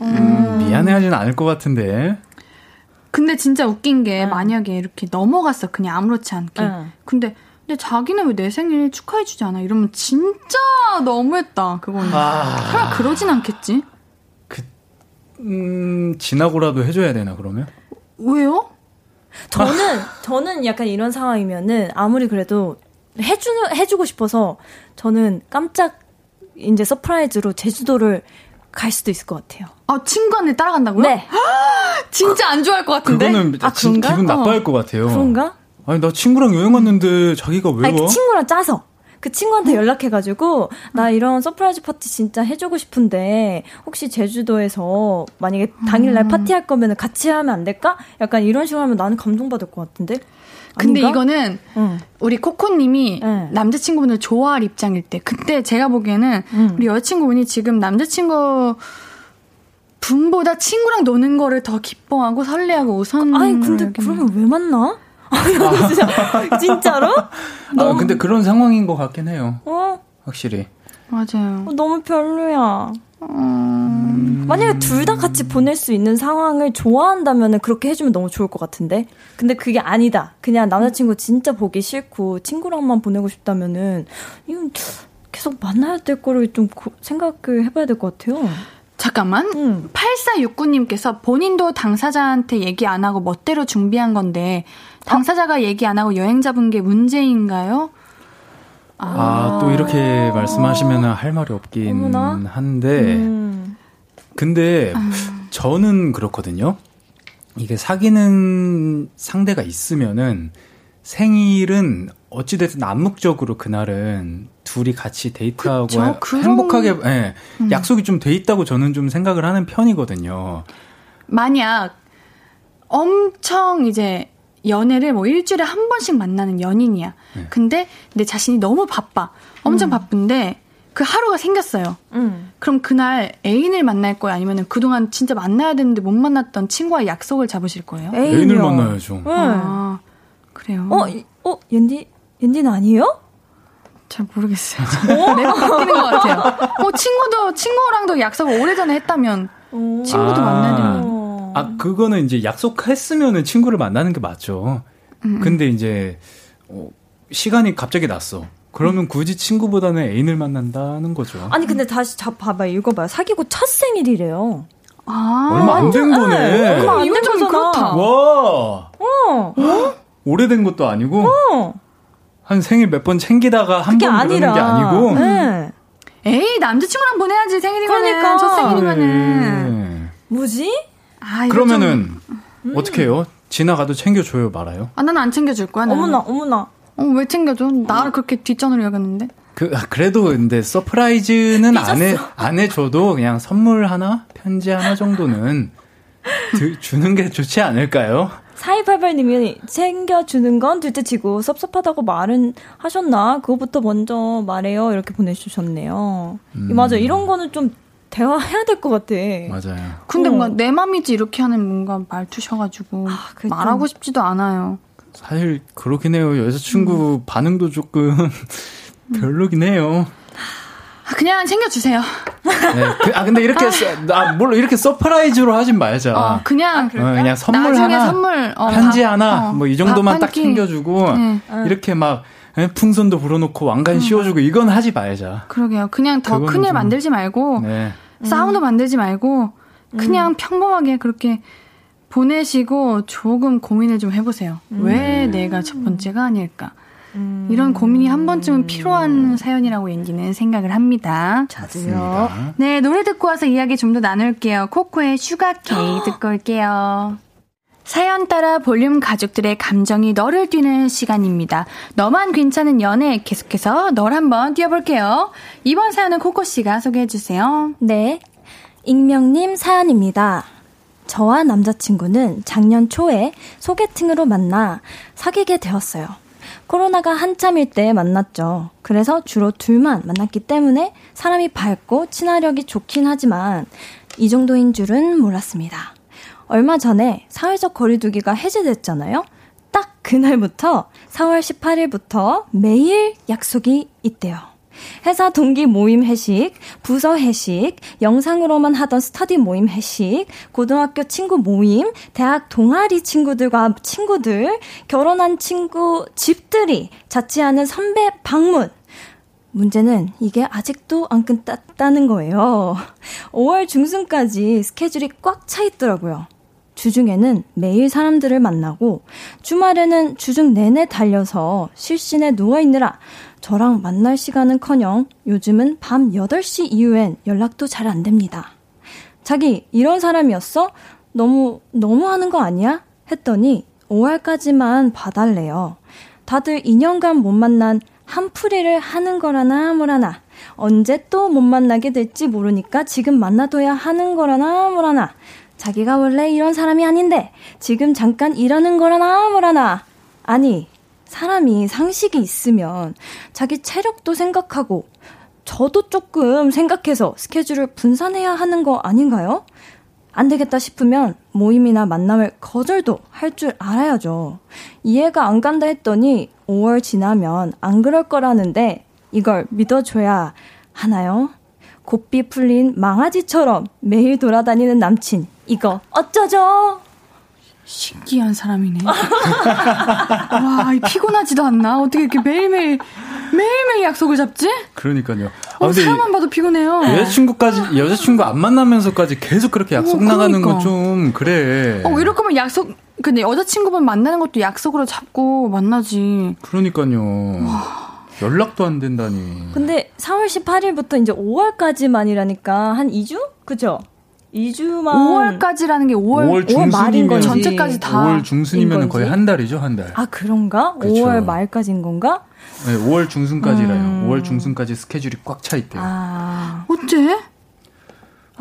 음, 음 미안해하진 않을 것 같은데. 근데 진짜 웃긴 게 응. 만약에 이렇게 넘어갔어 그냥 아무렇지 않게. 응. 근데 근데 자기는 왜 내 생일 축하해주지 않아? 이러면 진짜 너무했다 그거는. 아... 설마 그러진 않겠지? 그, 음 지나고라도 해줘야 되나 그러면? 왜요? 저는 저는 약간 이런 상황이면은 아무리 그래도 해주 해주고 싶어서 저는 깜짝 이제 서프라이즈로 제주도를 갈 수도 있을 것 같아요. 아 친구한테 따라간다고요? 네. 진짜 안 좋아할 것 같은데. 그거는 아, 진, 기분 나빠할 어. 것 같아요. 그런가? 아니 나 친구랑 여행 왔는데 자기가 왜 아니, 와? 그 친구랑 짜서. 그 친구한테 어? 연락해가지고 나 이런 서프라이즈 파티 진짜 해주고 싶은데 혹시 제주도에서 만약에 당일날 음. 파티할 거면 같이 하면 안 될까? 약간 이런 식으로 하면 나는 감동받을 것 같은데. 근데 아닌가? 이거는 응. 우리 코코님이 응. 남자친구분을 좋아할 입장일 때 그때 제가 보기에는 응. 우리 여자친구분이 지금 남자친구 분보다 친구랑 노는 거를 더 기뻐하고 설레하고 우선 아니 근데 그러면 왜 만나? 진짜, 진짜로? 아, 너무... 근데 그런 상황인 것 같긴 해요. 어? 확실히. 맞아요. 어, 너무 별로야. 음... 만약에 둘 다 같이 보낼 수 있는 상황을 좋아한다면 그렇게 해주면 너무 좋을 것 같은데. 근데 그게 아니다. 그냥 남자친구 진짜 보기 싫고 친구랑만 보내고 싶다면은 이건 계속 만나야 될 거를 좀 생각을 해봐야 될 것 같아요. 잠깐만. 음. 8469님께서 본인도 당사자한테 얘기 안 하고 멋대로 준비한 건데 당사자가 얘기 안 하고 여행 잡은 게 문제인가요? 아, 아, 또 이렇게 말씀하시면 할 말이 없긴 어머나? 한데, 음. 근데 아. 저는 그렇거든요. 이게 사귀는 상대가 있으면은 생일은 어찌됐든 암묵적으로 그날은 둘이 같이 데이트하고 그쵸? 행복하게 예, 음. 약속이 좀 돼 있다고 저는 좀 생각을 하는 편이거든요. 만약 엄청 이제 연애를 뭐 일주일에 한 번씩 만나는 연인이야. 네. 근데 내 자신이 너무 바빠. 엄청 음. 바쁜데 그 하루가 생겼어요. 음. 그럼 그날 애인을 만날 거예요? 아니면 그동안 진짜 만나야 되는데 못 만났던 친구와 약속을 잡으실 거예요? 애인이요. 애인을 만나야죠. 네. 아, 그래요. 어, 어, 옌디, 옌디는 아니에요? 잘 모르겠어요. 매번 바뀌는 것 같아요. 뭐 친구도 친구랑도 약속을 오래전에 했다면 친구도 아. 만나야 되는. 아, 그거는 이제 약속했으면은 친구를 만나는 게 맞죠. 음. 근데 이제, 어, 시간이 갑자기 났어. 그러면 굳이 친구보다는 애인을 만난다는 거죠. 아니, 근데 다시 잡, 봐봐, 읽어봐요. 사귀고 첫 생일이래요. 아. 얼마 안 된 거네. 네. 얼마 안된 거잖아. 와. 어. 어? 오래된 것도 아니고. 어. 한 생일 몇 번 챙기다가 한번 그러는 게 아니고. 네. 에이, 남자친구랑 보내야지, 생일이면. 그러니까. 첫 생일이면은. 네. 뭐지? 아, 그러면은 좀... 어떻게 해요? 지나가도 챙겨줘요 말아요? 아 나는 안 챙겨줄 거야. 나는. 어머나 어머나. 어 왜 챙겨줘? 나를 그렇게 뒷전으로 여겼는데. 그 아, 그래도 근데 서프라이즈는 안 해 안 해줘도 그냥 선물 하나 편지 하나 정도는 드, 주는 게 좋지 않을까요? 4288님이 챙겨주는 건 둘째 치고 섭섭하다고 말은 하셨나? 그거부터 먼저 말해요. 이렇게 보내주셨네요. 음. 맞아. 이런 거는 좀 대화해야 될 것 같아. 맞아요. 근데 어. 뭔가 내 맘이지 이렇게 하는 뭔가 말투셔가지고 아, 말하고 좀... 싶지도 않아요. 사실 그렇긴 해요. 여자친구 음. 반응도 조금 별로긴 해요. 아, 그냥 챙겨주세요. 네, 그, 아 근데 이렇게 아 물론 이렇게 서프라이즈로 하진 말자. 어, 그냥 어, 그냥 선물 하나, 선물, 어, 편지 밥, 하나, 어, 뭐 이 정도만 딱 챙겨주고 네. 이렇게 막 예, 풍선도 불어놓고 왕관 음. 씌워주고 이건 하지 말자. 그러게요. 그냥 더 큰일 만들지 말고 네. 싸움도 만들지 말고 그냥 음. 평범하게 그렇게 보내시고 조금 고민을 좀 해보세요. 음. 왜 내가 첫 번째가 아닐까? 음. 이런 고민이 한 번쯤은 필요한 사연이라고 엔디는 생각을 합니다. 저도요. 네, 노래 듣고 와서 이야기 좀 더 나눌게요. 코코의 슈가 케이 듣고 올게요. 사연 따라 볼륨 가족들의 감정이 너를 뛰는 시간입니다. 너만 괜찮은 연애 계속해서 널 한번 뛰어볼게요. 이번 사연은 코코 씨가 소개해 주세요. 네. 익명님 사연입니다. 저와 남자친구는 작년 초에 소개팅으로 만나 사귀게 되었어요. 코로나가 한참일 때 만났죠. 그래서 주로 둘만 만났기 때문에 사람이 밝고 친화력이 좋긴 하지만 이 정도인 줄은 몰랐습니다. 얼마 전에 사회적 거리두기가 해제됐잖아요? 딱 그날부터 4월 18일부터 매일 약속이 있대요. 회사 동기 모임 회식, 부서 회식, 영상으로만 하던 스터디 모임 회식, 고등학교 친구 모임, 대학 동아리 친구들과 친구들, 결혼한 친구 집들이, 자취하는 선배 방문. 문제는 이게 아직도 안 끝났다는 거예요. 5월 중순까지 스케줄이 꽉 차 있더라고요. 주중에는 매일 사람들을 만나고 주말에는 주중 내내 달려서 실신에 누워있느라 저랑 만날 시간은 커녕 요즘은 밤 8시 이후엔 연락도 잘 안 됩니다. 자기, 이런 사람이었어? 너무, 너무 하는 거 아니야? 했더니 5월까지만 봐달래요. 다들 2년간 못 만난 한풀이를 하는 거라나 뭐라나. 언제 또 못 만나게 될지 모르니까 지금 만나둬야 하는 거라나 뭐라나. 자기가 원래 이런 사람이 아닌데 지금 잠깐 이러는 거라나 뭐라나. 아니, 사람이 상식이 있으면 자기 체력도 생각하고 저도 조금 생각해서 스케줄을 분산해야 하는 거 아닌가요? 안 되겠다 싶으면 모임이나 만남을 거절도 할 줄 알아야죠. 이해가 안 간다 했더니 5월 지나면 안 그럴 거라는데 이걸 믿어줘야 하나요? 곱비 풀린 망아지처럼 매일 돌아다니는 남친. 이거 어쩌죠? 신기한 사람이네. 와, 피곤하지도 않나? 어떻게 이렇게 매일매일, 매일매일 약속을 잡지? 그러니까요. 아, 어, 사람만 봐도 피곤해요. 여자친구까지, 여자친구 안 만나면서까지 계속 그렇게 약속 어, 그러니까. 나가는 건 좀, 그래. 어, 이럴 거면 약속, 근데 여자친구분 만나는 것도 약속으로 잡고 만나지. 그러니까요. 와. 연락도 안 된다니. 근데 4월 18일부터 이제 5월까지만이라니까 한 2주? 그죠? 2주만 5월까지라는 게 5월, 5월, 5월 말인 거 전체까지 다 5월 중순이면 거의 한 달이죠, 한 달. 아, 그런가? 그쵸. 5월 말까지인 건가? 네, 5월 중순까지라요. 음. 5월 중순까지 스케줄이 꽉 차 있대요. 아. 어째?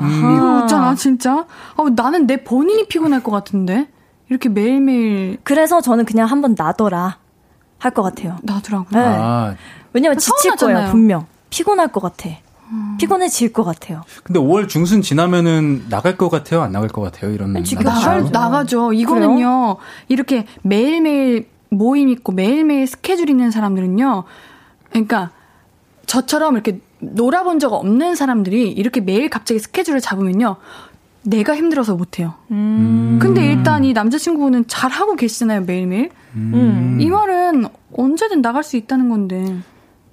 음. 이거 있잖아, 진짜. 아, 나는 내 본인이 피곤할 것 같은데. 이렇게 매일매일. 그래서 저는 그냥 한번 나더라. 할 것 같아요. 나더라고요. 네. 아. 왜냐면 지칠 거예요, 분명. 피곤할 것 같아. 음. 피곤해질 것 같아요. 근데 5월 중순 지나면은 나갈 것 같아요? 안 나갈 것 같아요? 이런 지금 나갈, 나가죠. 이거는요. 그래요? 이렇게 매일 매일 모임 있고 매일 매일 스케줄 있는 사람들은요. 그러니까 저처럼 이렇게 놀아본 적 없는 사람들이 이렇게 매일 갑자기 스케줄을 잡으면요. 내가 힘들어서 못해요. 음. 근데 일단 이 남자친구는 잘 하고 계시잖아요, 매일매일. 음. 이 말은 언제든 나갈 수 있다는 건데.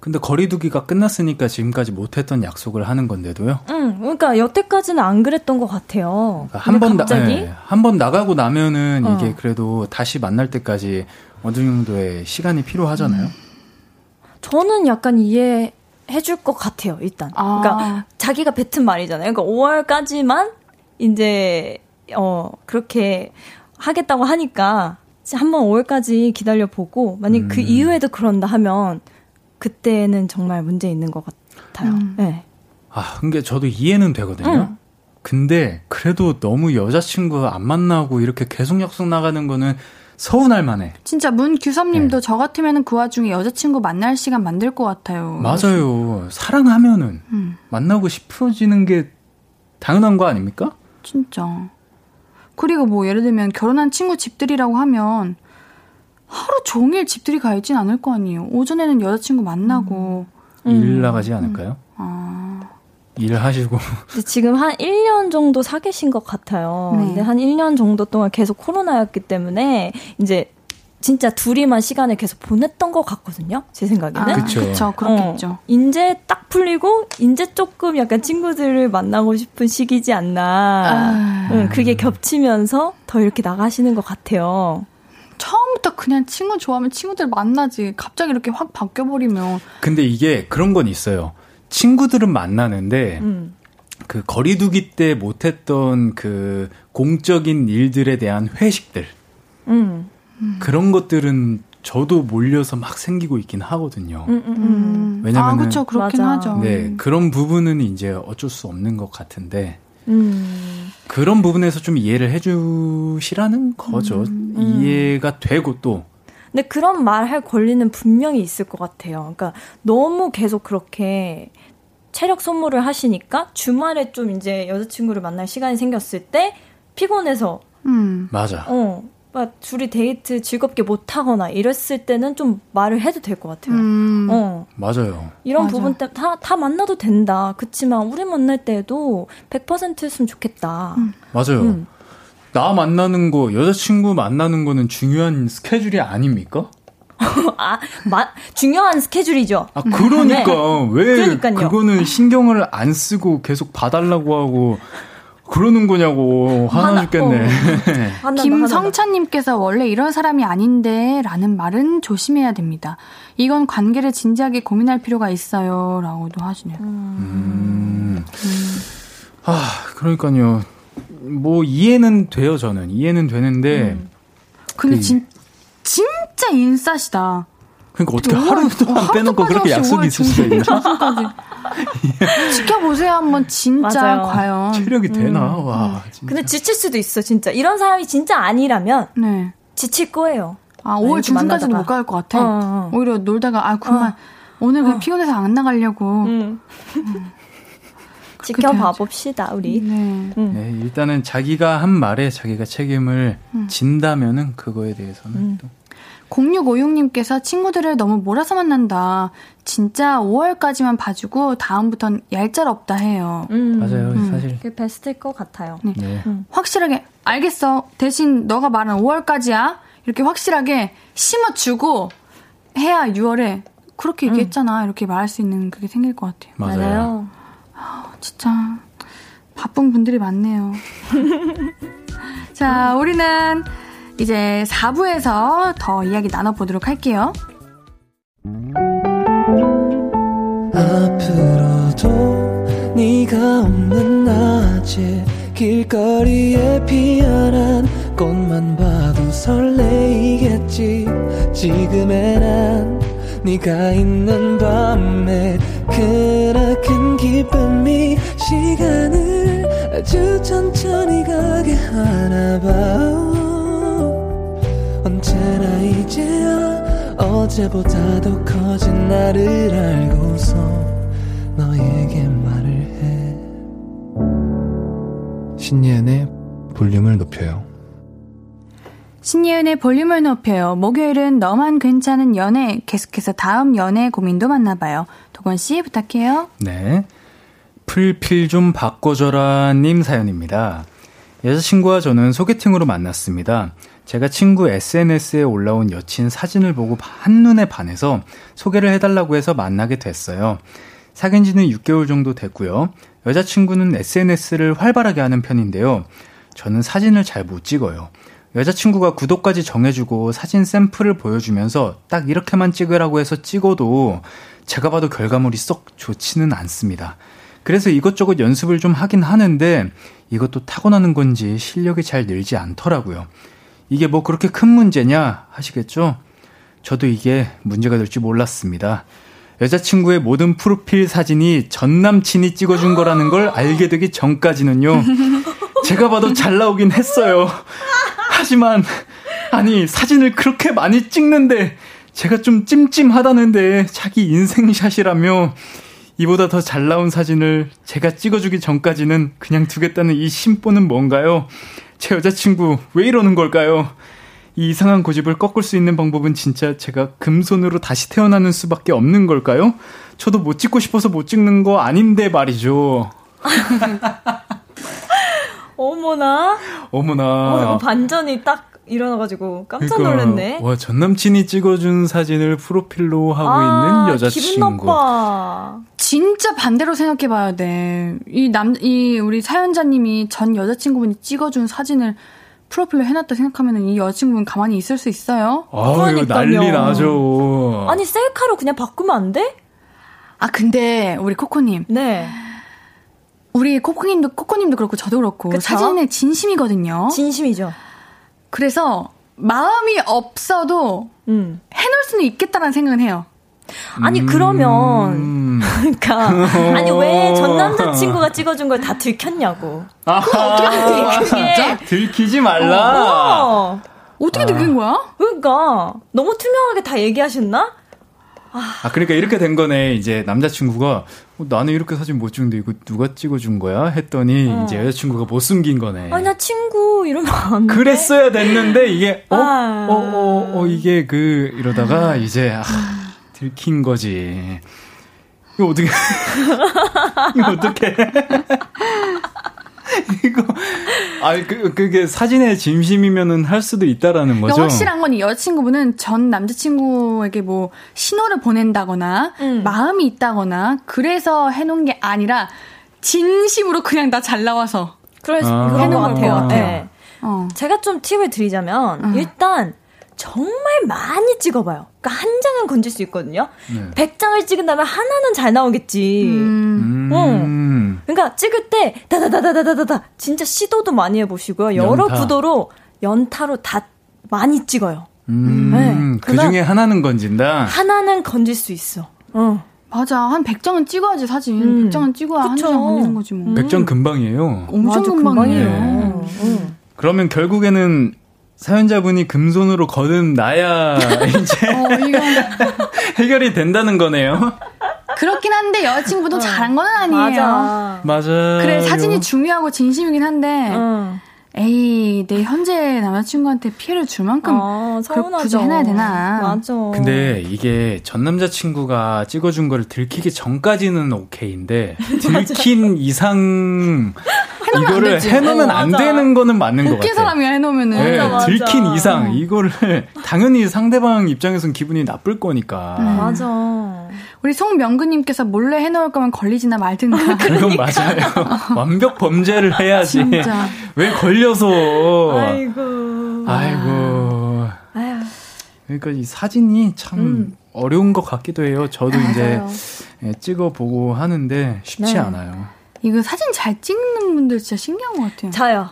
근데 거리두기가 끝났으니까 지금까지 못했던 약속을 하는 건데도요. 응, 그러니까 여태까지는 안 그랬던 것 같아요. 그러니까 한번 네, 한번 나가고 나면은 어. 이게 그래도 다시 만날 때까지 어느 정도의 시간이 필요하잖아요. 음. 저는 약간 이해 해줄 것 같아요, 일단. 아. 그러니까 자기가 뱉은 말이잖아요. 그러니까 5월까지만 이제 어 그렇게 하겠다고 하니까 한번 5월까지 기다려 보고 만약 그 음. 그 이후에도 그런다 하면 그때는 정말 문제 있는 것 같아요. 음. 네. 아, 근데 저도 이해는 되거든요. 음. 근데 그래도 너무 여자친구 안 만나고 이렇게 계속 약속 나가는 거는 서운할 만해. 진짜 문규섭님도 네. 저 같으면 그 와중에 여자친구 만날 시간 만들 것 같아요. 맞아요. 사랑하면은 음. 만나고 싶어지는 게 당연한 거 아닙니까? 진짜. 그리고 뭐 예를 들면 결혼한 친구 집들이라고 하면 하루 종일 집들이 가 있진 않을 거 아니에요. 오전에는 여자친구 만나고. 음. 일 나가지 않을까요? 음. 아. 일하시고. 지금 한 1년 정도 사 계신 것 같아요. 네. 근데 한 1년 정도 동안 계속 코로나였기 때문에 이제 진짜 둘이만 시간을 계속 보냈던 것 같거든요. 제 생각에는. 아, 그렇죠. 그렇겠죠. 어, 이제 딱 풀리고 이제 조금 약간 친구들을 만나고 싶은 시기지 않나. 아... 응, 그게 겹치면서 더 이렇게 나가시는 것 같아요. 처음부터 그냥 친구 좋아하면 친구들 만나지. 갑자기 이렇게 확 바뀌어버리면. 근데 이게 그런 건 있어요. 친구들은 만나는데, 음. 그 거리두기 때 못했던 그 공적인 일들에 대한 회식들. 음. 그런 것들은 저도 몰려서 막 생기고 있긴 하거든요. 음, 음, 음. 왜냐면 아, 그렇죠. 그렇긴 맞아. 하죠. 네, 그런 부분은 이제 어쩔 수 없는 것 같은데. 음. 그런 부분에서 좀 이해를 해주시라는 거죠. 음, 이해가 되고 또. 근데 그런 말 할 권리는 분명히 있을 것 같아요. 그러니까 너무 계속 그렇게 체력 소모를 하시니까 주말에 좀 이제 여자친구를 만날 시간이 생겼을 때 피곤해서. 음. 맞아. 어. 막 둘이 데이트 즐겁게 못 하거나 이랬을 때는 좀 말을 해도 될 것 같아요. 음. 어. 맞아요. 이런 맞아. 부분 때문에 다, 다 만나도 된다. 그치만 우리 만날 때도 100%였으면 좋겠다. 음. 맞아요. 음. 나 만나는 거, 여자친구 만나는 거는 중요한 스케줄이 아닙니까? 아, 마, 중요한 스케줄이죠. 아, 그러니까. 네. 왜 그러니까요. 그거는 신경을 안 쓰고 계속 봐달라고 하고 그러는 거냐고 화나, 죽겠네. 어. 김성찬님께서 원래 이런 사람이 아닌데라는 말은 조심해야 됩니다. 이건 관계를 진지하게 고민할 필요가 있어요라고도 하시네요. 음. 음. 아 그러니까요. 뭐 이해는 돼요 저는 이해는 되는데. 음. 근데 그, 진 진짜 인싸시다. 그러니까 어떻게 하루 동안 어, 빼놓고 그렇게 약속이 있을 수가 있나? 지켜보세요 한번 진짜 맞아요. 과연 체력이 되나? 음. 와. 진짜. 근데 지칠 수도 있어 진짜 이런 사람이 진짜 아니라면 네. 지칠 거예요. 아 5월 중순까지는 못 갈 것 같아. 어, 어. 오히려 놀다가 아 그만 어. 오늘 그냥 어. 피곤해서 안 나가려고. 음. 음. 지켜봐 봅시다 우리. 네. 음. 네. 일단은 자기가 한 말에 자기가 책임을 음. 진다면은 그거에 대해서는 음. 또 0656님께서 친구들을 너무 몰아서 만난다. 진짜 5월까지만 봐주고 다음부턴 얄짤 없다 해요. 음. 맞아요. 음. 사실. 그 베스트일 것 같아요. 네. 네. 음. 확실하게 알겠어. 대신 너가 말한 5월까지야. 이렇게 확실하게 심어주고 해야 6월에 그렇게 음. 얘기했잖아. 이렇게 말할 수 있는 그게 생길 것 같아요. 맞아요. 맞아요. 아, 진짜 바쁜 분들이 많네요. 자, 우리는 이제 4부에서 더 이야기 나눠보도록 할게요. 앞으로도 네가 없는 낮에 길거리에 피어난 꽃만 봐도 설레이겠지 지금의 난 네가 있는 밤에 그나큰 기쁨이 시간을 아주 천천히 가게 하나 봐 언제나 이제야 어제보다 더 커진 나를 알고서 너에게 말을 해 신예은의 볼륨을 높여요 신예은의 볼륨을 높여요. 목요일은 너만 괜찮은 연애 계속해서 다음 연애 고민도 만나봐요. 도건 씨 부탁해요. 네. 풀필 좀 바꿔줘라 님 사연입니다. 여자친구와 저는 소개팅으로 만났습니다. 제가 친구 SNS에 올라온 여친 사진을 보고 한눈에 반해서 소개를 해달라고 해서 만나게 됐어요. 사귄 지는 6개월 정도 됐고요. 여자친구는 SNS를 활발하게 하는 편인데요. 저는 사진을 잘 못 찍어요. 여자친구가 구독까지 정해주고 사진 샘플을 보여주면서 딱 이렇게만 찍으라고 해서 찍어도 제가 봐도 결과물이 썩 좋지는 않습니다. 그래서 이것저것 연습을 좀 하긴 하는데 이것도 타고나는 건지 실력이 잘 늘지 않더라고요. 이게 뭐 그렇게 큰 문제냐 하시겠죠? 저도 이게 문제가 될 줄 몰랐습니다. 여자친구의 모든 프로필 사진이 전 남친이 찍어준 거라는 걸 알게 되기 전까지는요. 제가 봐도 잘 나오긴 했어요. 하지만, 아니, 사진을 그렇게 많이 찍는데, 제가 좀 찜찜하다는데, 자기 인생샷이라며, 이보다 더 잘 나온 사진을 제가 찍어주기 전까지는 그냥 두겠다는 이 심보는 뭔가요? 제 여자친구 왜 이러는 걸까요? 이 이상한 고집을 꺾을 수 있는 방법은 진짜 제가 금손으로 다시 태어나는 수밖에 없는 걸까요? 저도 못 찍고 싶어서 못 찍는 거 아닌데 말이죠. 어머나. 어머나. 어, 반전이 딱 일어나가지고 깜짝 그러니까, 놀랐네. 와, 전 남친이 찍어준 사진을 프로필로 하고 아, 있는 여자친구. 기분 나빠. 진짜 반대로 생각해봐야 돼. 이 남, 이 우리 사연자님이 전 여자친구분이 찍어준 사진을 프로필로 해놨다 생각하면 이 여자친구는 가만히 있을 수 있어요? 아, 이거 난리 나죠. 아니, 셀카로 그냥 바꾸면 안 돼? 아, 근데, 우리 코코님. 네. 우리 코코님도, 코코님도 그렇고, 저도 그렇고, 그쵸? 사진에 진심이거든요. 진심이죠. 그래서, 마음이 없어도, 음. 해놓을 수는 있겠다라는 생각은 해요. 아니 음... 그러면 그러니까 아니 왜 전 남자친구가 찍어준 걸 다 들켰냐고. 아, 어떻게 들키게? 들키지 말라. 어, 어 떻게 들킨 거야? 그러니까 너무 투명하게 다 얘기하셨나? 아, 그러니까 이렇게 된 거네. 이제 남자친구가 어, 나는 이렇게 사진 못 찍는데 이거 누가 찍어준 거야? 했더니 어. 이제 여자친구가 못 숨긴 거네. 아니 나 친구 이러면 안 돼. 그랬어야 됐는데 이게 어, 아. 어, 어, 어, 이게 그 이러다가 이제 아, 들킨 거지. 이거 어떻게, 이거 어떻게. 이거, 아, 그, 그게 사진의 진심이면은 할 수도 있다라는 거죠. 그러니까 확실한 건 이 여자친구분은 전 남자친구에게 뭐 신호를 보낸다거나, 음. 마음이 있다거나, 그래서 해놓은 게 아니라, 진심으로 그냥 나 잘 나와서. 그래서 아. 그런 것 같아요. 네. 어. 제가 좀 팁을 드리자면, 어. 일단, 정말 많이 찍어봐요. 그러니까 한 장은 건질 수 있거든요. 네. 100장을 찍은다면 하나는 잘 나오겠지. 음. 어. 그러니까 찍을 때 다다다다다다다 진짜 시도도 많이 해보시고요. 여러 연타. 구도로 연타로 다 많이 찍어요. 음. 네. 그 중에 하나는 건진다. 하나는 건질 수 있어. 어. 맞아. 한 100장은 찍어야지, 사진. 음. 100장은 찍어야 한 장 걸리는 거지, 뭐. 100장 금방이에요. 엄청 맞아, 금방이에요. 금방이에요. 네. 그러면 결국에는 사연자분이 금손으로 거듭 나야 이제 어, 해결이 된다는 거네요. 그렇긴 한데 여자친구도 어. 잘한 건 아니에요. 맞아. 맞아. 그래 사진이 중요하고 진심이긴 한데 어. 에이 내 현재 남자친구한테 피해를 줄 만큼 어, 굳이 해놔야 되나? 맞아. 근데 이게 전 남자친구가 찍어준 거를 들키기 전까지는 오케이인데 들킨 이상 이거를 해놓으면 어, 안 되는 거는 맞는 것 같아요. 사람이 해놓으면은 네, 맞아, 맞아. 들킨 이상 이거를 당연히 상대방 입장에선 기분이 나쁠 거니까. 음. 맞아. 우리 송명근님께서 몰래 해놓을 거면 걸리지나 말든가. 그건 맞아요. 완벽 범죄를 해야지. 진짜. 왜 걸려서? 아이고. 아이고. 아유. 그러니까 이 사진이 참 음. 어려운 것 같기도 해요. 저도 맞아요. 이제 예, 찍어보고 하는데 쉽지 네. 않아요. 이거 사진 잘 찍는 분들 진짜 신기한 것 같아요. 저요.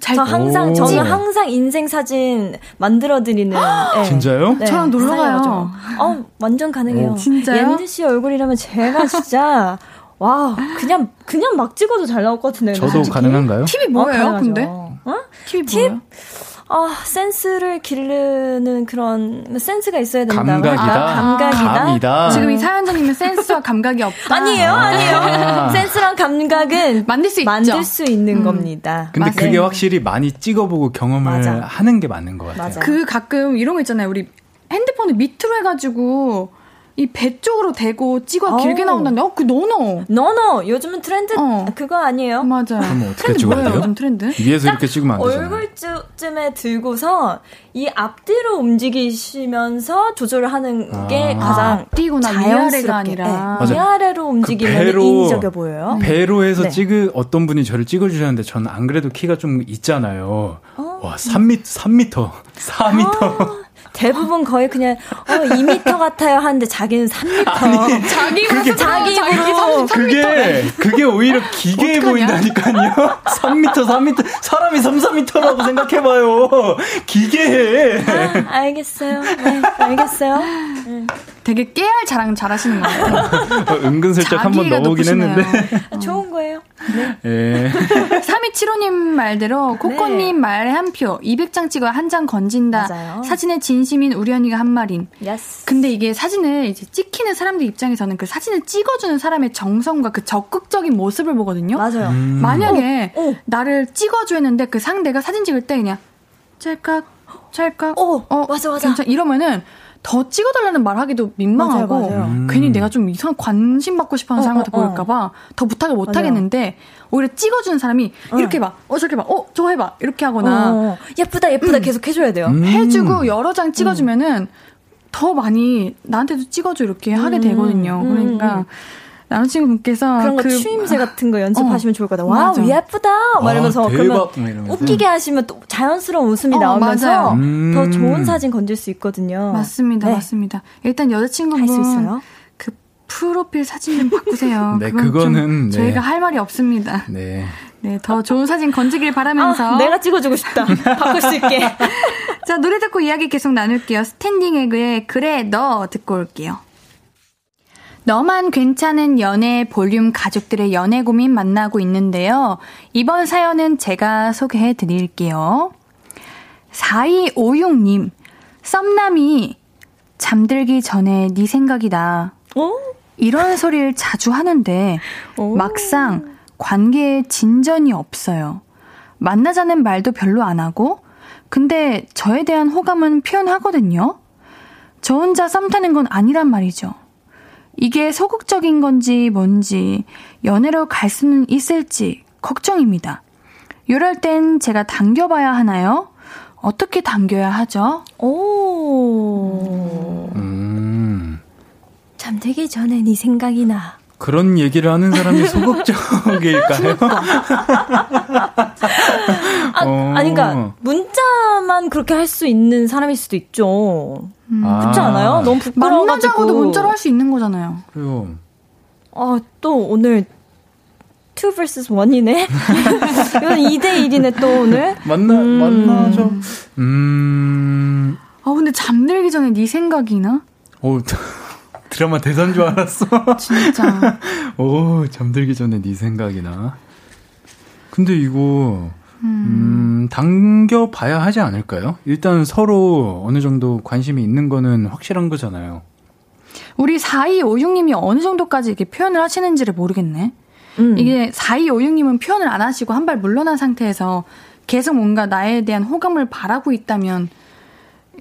저 항상 저는 항상 인생 사진 만들어 드리는 네. 진짜요? 네, 저랑 놀러 가요. 어, 완전 가능해요. 오, 진짜요? 옌드 씨 얼굴이라면 제가 진짜 와, 그냥 그냥 막 찍어도 잘 나올 것 같은데. 저도 솔직히. 가능한가요? 팁이 뭐예요, 어, 근데? 어? 팁이 팁? 뭐예요? 아, 센스를 기르는 그런 센스가 있어야 된다. 감각이다. 아, 감각이다. 감이다. 지금 이 사연자님은 센스와 감각이 없다. 아니에요, 아니에요. 아. 센스랑 감각은 만들 수 만들 있죠. 수 있는 음. 겁니다. 근데 맞아요. 그게 확실히 많이 찍어보고 경험을 맞아. 하는 게 맞는 것 같아요. 맞아. 그 가끔 이런 거 있잖아요. 우리 핸드폰을 밑으로 해가지고 이 배 쪽으로 대고 찍어 어. 길게 나온다는데, 어, 그 no no. no no. 요즘은 트렌드 어. 그거 아니에요? 맞아요. 그럼 어떻게 찍어야 돼요? 요즘 트렌드? 위에서 이렇게 찍으면 안 되잖아요. 얼굴쯤에 들고서 이 앞뒤로 움직이시면서 조절을 하는 아. 게 가장 앞뒤구나 위아래가 아니라 네. 위아래로 움직이면 그 배로, 인위적이어 보여요. 배로 해서 네. 찍으 어떤 분이 저를 찍어 주셨는데 저는 안 그래도 키가 좀 있잖아요. 어. 와 3m 3m 4m. 아. 대부분 거의 그냥 어 2미터 같아요 하는데 자기는 3미터. 아니, 자기 그게 자기 입으로 그게 그게 오히려 기계해 보인다니까요. 3미터 3미터 사람이 3, 4미터라고 생각해 봐요. 기계해. 아, 알겠어요. 네, 알겠어요. 네. 되게 깨알 자랑 잘하시는 것 같아요. 어, 은근슬쩍 한번 넣어보긴 했는데. 어. 좋은 거예요. 네. 예. 3275님 말대로 코코님 네. 말에 한 표, 200장 찍어 한 장 건진다. 맞아요. 사진에 진심인 우리 언니가 한 말인. Yes. 근데 이게 사진을 이제 찍히는 사람들 입장에서는 그 사진을 찍어주는 사람의 정성과 그 적극적인 모습을 보거든요. 맞아요. 음. 만약에 어, 어. 나를 찍어줘 했는데 그 상대가 사진 찍을 때 그냥 짤깍 찰까? 어, 어 맞아 맞아. 괜찮 이러면은 더 찍어달라는 말하기도 민망하고 맞아요, 맞아요. 음. 괜히 내가 좀 이상 관심 받고 싶어하는 어, 사람한테 어, 어. 보일까봐 더 부탁을 못 맞아요. 하겠는데 오히려 찍어주는 사람이 어. 이렇게 봐, 어 저렇게 봐, 어 저거 해봐 이렇게 하거나 어, 어. 예쁘다 예쁘다 음. 계속 해줘야 돼요. 음. 해주고 여러 장 찍어주면은 더 많이 나한테도 찍어줘 이렇게 하게 음. 되거든요. 그러니까. 음. 남자친구분께서 그런 거 그, 추임새 같은 거 연습하시면 어, 좋을 것 같아요. 와, 맞아. 예쁘다! 막 이러면서 그러면 웃기게 하시면 또 자연스러운 웃음이 어, 나오면서 음. 더 좋은 사진 건질 수 있거든요. 맞습니다, 네. 맞습니다. 일단 여자친구분 할수 있어요. 그 프로필 사진 좀 바꾸세요. 네, 그거는 네. 저희가 할 말이 없습니다. 네. 네, 더 좋은 사진 건지길 바라면서. 아, 내가 찍어주고 싶다. 바꿀 수 있게. 자, 노래 듣고 이야기 계속 나눌게요. 스탠딩 에그의 그래, 너 듣고 올게요. 너만 괜찮은 연애 볼륨 가족들의 연애 고민 만나고 있는데요. 이번 사연은 제가 소개해 드릴게요. 4256님, 썸남이 잠들기 전에 네 생각이다. 어? 이런 소리를 자주 하는데 오. 막상 관계에 진전이 없어요. 만나자는 말도 별로 안 하고 근데 저에 대한 호감은 표현하거든요. 저 혼자 썸 타는 건 아니란 말이죠. 이게 소극적인 건지 뭔지 연애로 갈 수는 있을지 걱정입니다. 이럴 땐 제가 당겨봐야 하나요? 어떻게 당겨야 하죠? 오. 음. 잠들기 전에 네 생각이 나. 그런 얘기를 하는 사람이 소극적일까요? 아, 어. 아니, 그러니까 문자만 그렇게 할 수 있는 사람일 수도 있죠. 음. 아. 그렇지 않아요? 너무 부끄러워가지고. 만나자고도 문자로 할 수 있는 거잖아요. 그래요. 아, 또 오늘 2 vs 1이네? 이건 2대1이네, 또 오늘. 만나, 음. 만나죠. 음. 아, 근데 잠들기 전에 네 생각이 나? 어, 드라마 대사인 줄 알았어. 진짜. 오, 잠들기 전에 네 생각이 나. 근데 이거, 음. 음, 당겨봐야 하지 않을까요? 일단 서로 어느 정도 관심이 있는 거는 확실한 거잖아요. 우리 4256님이 어느 정도까지 이렇게 표현을 하시는지를 모르겠네. 음. 이게 4256님은 표현을 안 하시고 한 발 물러난 상태에서 계속 뭔가 나에 대한 호감을 바라고 있다면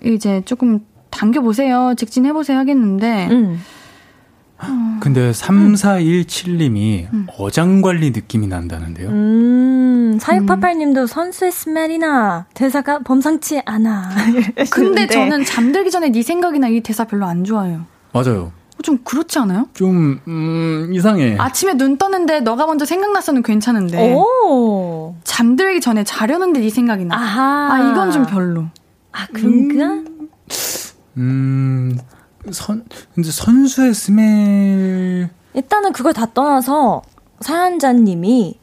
이제 조금 당겨보세요. 직진해보세요 하겠는데. 음. 근데 3417님이 음. 어장관리 느낌이 난다는데요. 음, 4688님도 음. 선수의 스멜이나 대사가 범상치 않아. 근데 저는 잠들기 전에 네 생각이나 이 대사 별로 안 좋아해요. 맞아요. 좀 그렇지 않아요? 좀, 음, 이상해. 아침에 눈 떴는데 너가 먼저 생각났어는 괜찮은데. 오. 잠들기 전에 자려는데 네 생각이 나. 아하. 아, 이건 좀 별로. 아, 그런가? 음, 음 선, 근데 선수의 스멜. 일단은 그걸 다 떠나서 사연자님이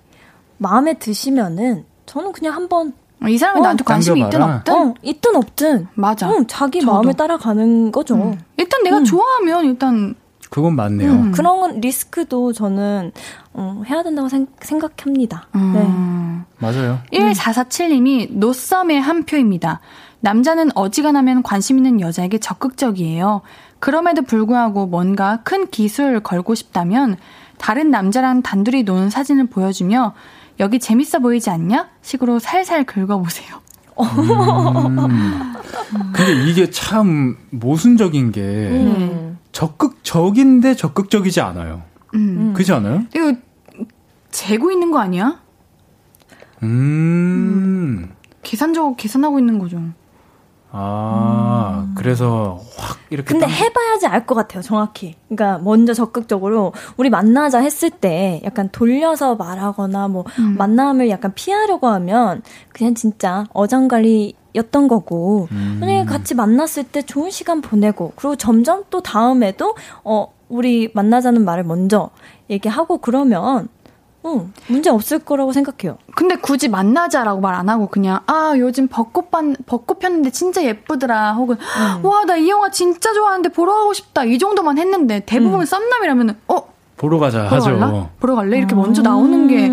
마음에 드시면은 저는 그냥 한번 어, 이 사람이 어, 나한테 관심이 있든 없든 어, 있든 없든 맞아. 응, 자기 저도. 마음에 따라가는 거죠. 음. 일단 내가 음. 좋아하면 일단 그건 맞네요. 음. 그런 리스크도 저는 어, 해야 된다고 생, 각합니다 음. 네. 맞아요. 1447님이 노썸의 한 표입니다. 남자는 어지간하면 관심 있는 여자에게 적극적이에요. 그럼에도 불구하고 뭔가 큰 기술 걸고 싶다면 다른 남자랑 단둘이 노는 사진을 보여주며 여기 재밌어 보이지 않냐? 식으로 살살 긁어보세요. 음. 근데 이게 참 모순적인 게 음. 적극적인데 적극적이지 않아요. 음. 그렇지 않아요? 이거 재고 있는 거 아니야? 음. 음. 계산적으로 계산하고 있는 거죠. 아, 음. 그래서 확 이렇게. 근데 딱... 해봐야지 알 것 같아요, 정확히. 그러니까 먼저 적극적으로 우리 만나자 했을 때 약간 돌려서 말하거나 뭐 음. 만남을 약간 피하려고 하면 그냥 진짜 어장관리 였던 거고. 음. 만약에 같이 만났을 때 좋은 시간 보내고 그리고 점점 또 다음에도 어, 우리 만나자는 말을 먼저 얘기하고 그러면 응, 문제 없을 거라고 생각해요. 근데 굳이 만나자라고 말 안 하고 그냥 아 요즘 벚꽃 반 벚꽃 폈는데 진짜 예쁘더라 혹은 음. 와나 이 영화 진짜 좋아하는데 보러 가고 싶다 이 정도만 했는데 대부분 음. 썸남이라면은 어 보러 가자 보러 하죠. 갈라? 보러 갈래 이렇게 음. 먼저 나오는 게.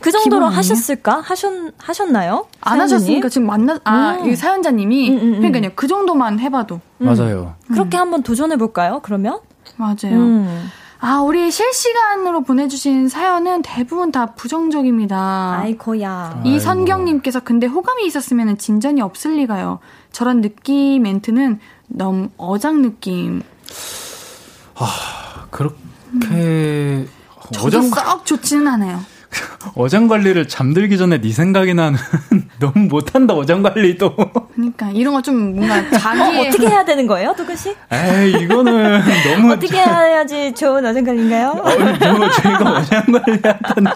그 정도로 하셨을까? 하셨, 하셨나요? 안 하셨으니까 지금 만나, 아, 음. 이 사연자님이, 음, 음, 음. 그러니까요, 그 정도만 해봐도. 맞아요. 그렇게 한번 도전해 볼까요, 그러면? 맞아요. 아, 우리 실시간으로 보내주신 사연은 대부분 다 부정적입니다. 아이고야. 이선경님께서 근데 호감이 있었으면 진전이 없을 리가요. 저런 느낌 멘트는 너무 어장 느낌. 아, 그렇게 저도 어장... 썩 좋지는 않아요. 어장 관리를 잠들기 전에 네 생각이 나는 너무 못한다 어장 관리도. 그러니까 이런 거 좀 뭔가 자기 어, 어떻게 해야 되는 거예요, 도근 씨? 에이 이거는 너무 어떻게 해야지 좋은 어장 관리인가요? 어, 뭐 저희가 어장 관리한다는.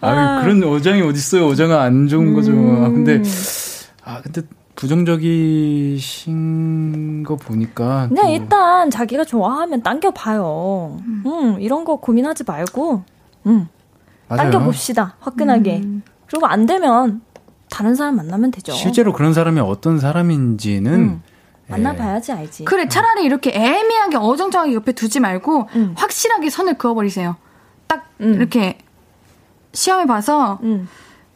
아 그런 어장이 어딨어요? 어장은 안 좋은 거죠. 아 근데 아 근데 부정적이신 거 보니까 그냥 또... 일단 자기가 좋아하면 당겨봐요. 음. 음, 이런 거 고민하지 말고 음. 당겨봅시다. 화끈하게. 음. 그리고 안 되면 다른 사람 만나면 되죠. 실제로 그런 사람이 어떤 사람인지는 음. 예. 만나봐야지 알지. 그래 차라리 이렇게 애매하게 어정쩡하게 옆에 두지 말고 음. 확실하게 선을 그어버리세요. 딱 음. 이렇게 시험해 봐서 음.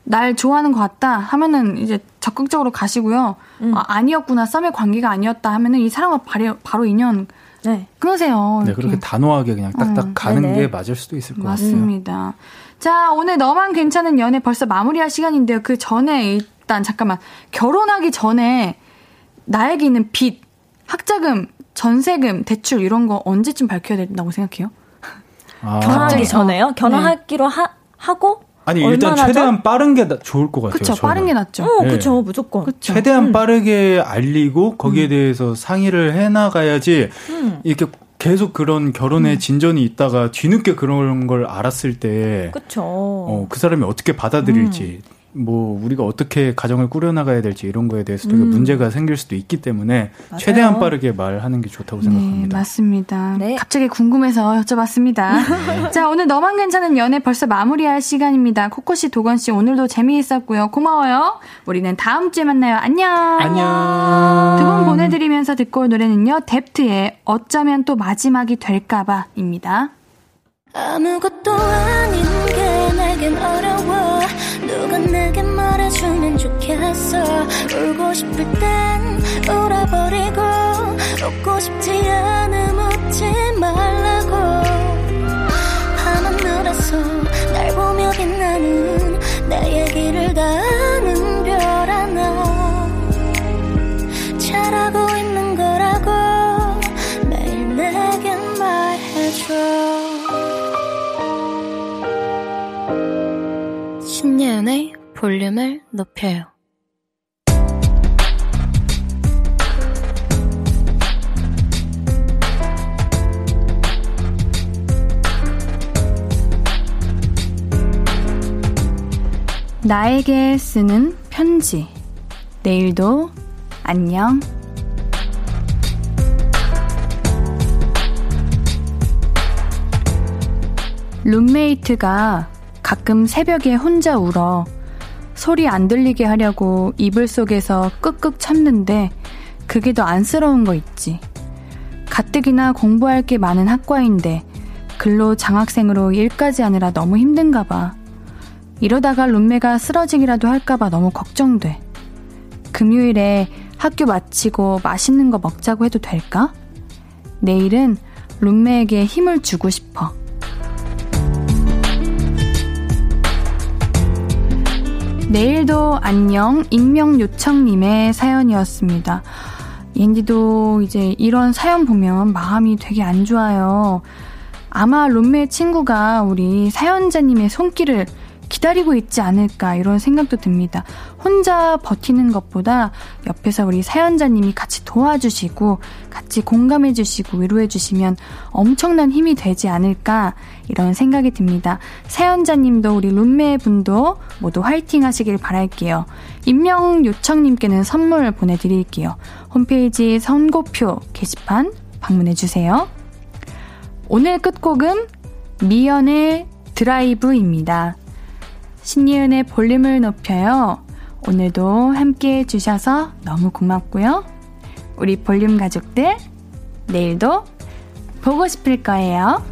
날 좋아하는 것 같다 하면은 이제 적극적으로 가시고요. 음. 아, 아니었구나 썸의 관계가 아니었다 하면은 이 사람과 바로, 바로 인연 네. 끊으세요. 네, 그렇게 단호하게 그냥 딱딱 음, 가는 네네. 게 맞을 수도 있을 것 같습니다. 맞습니다. 자, 오늘 너만 괜찮은 연애 벌써 마무리할 시간인데요. 그 전에 일단 잠깐만 결혼하기 전에 나에게 있는 빚, 학자금, 전세금, 대출 이런 거 언제쯤 밝혀야 된다고 생각해요? 아. 결혼하기 전에요? 결혼하기로 네. 하, 하고 아니 일단 최대한 전? 빠른 게 나, 좋을 것 같아요. 그렇죠, 빠른 게 낫죠. 어, 네. 그렇죠, 무조건. 그쵸. 최대한 음. 빠르게 알리고 거기에 음. 대해서 상의를 해나가야지 음. 이렇게 계속 그런 결혼에 음. 진전이 있다가 뒤늦게 그런 걸 알았을 때, 그쵸. 어, 그 사람이 어떻게 받아들일지 음. 뭐 우리가 어떻게 가정을 꾸려나가야 될지 이런 거에 대해서 되게 음. 문제가 생길 수도 있기 때문에 맞아요. 최대한 빠르게 말하는 게 좋다고 네, 생각합니다. 맞습니다. 네. 갑자기 궁금해서 여쭤봤습니다. 자 오늘 너만 괜찮은 연애 벌써 마무리할 시간입니다. 코코 씨, 도건 씨 오늘도 재미있었고요. 고마워요. 우리는 다음 주에 만나요. 안녕. 안녕. 두 분 보내드리면서 듣고 올 노래는요. 뎁트의 어쩌면 또 마지막이 될까봐입니다. 아무것도 아닌 좋겠어. 울고 싶을 땐 울어버리고 웃고 싶지 않음 웃지 말라고. 밤하늘에서 날 보며 빛나는 내 얘기를 다 볼륨을 높여요. 나에게 쓰는 편지. 내일도 안녕. 룸메이트가 가끔 새벽에 혼자 울어. 소리 안 들리게 하려고 이불 속에서 끄끄 참는데 그게 더 안쓰러운 거 있지. 가뜩이나 공부할 게 많은 학과인데 근로 장학생으로 일까지 하느라 너무 힘든가 봐. 이러다가 룸메가 쓰러지기라도 할까봐 너무 걱정돼. 금요일에 학교 마치고 맛있는 거 먹자고 해도 될까? 내일은 룸메에게 힘을 주고 싶어. 내일도 안녕 익명 요청님의 사연이었습니다. 옌디도 이제 이런 사연 보면 마음이 되게 안 좋아요. 아마 룸메 친구가 우리 사연자님의 손길을 기다리고 있지 않을까 이런 생각도 듭니다. 혼자 버티는 것보다 옆에서 우리 사연자님이 같이 도와주시고 같이 공감해주시고 위로해주시면 엄청난 힘이 되지 않을까 이런 생각이 듭니다. 사연자님도 우리 룸메 분도 모두 화이팅 하시길 바랄게요. 임명 요청님께는 선물 보내드릴게요. 홈페이지 선고표 게시판 방문해주세요. 오늘 끝곡은 미연의 드라이브입니다. 신예은의 볼륨을 높여요. 오늘도 함께 해주셔서 너무 고맙고요. 우리 볼륨 가족들, 내일도 보고 싶을 거예요.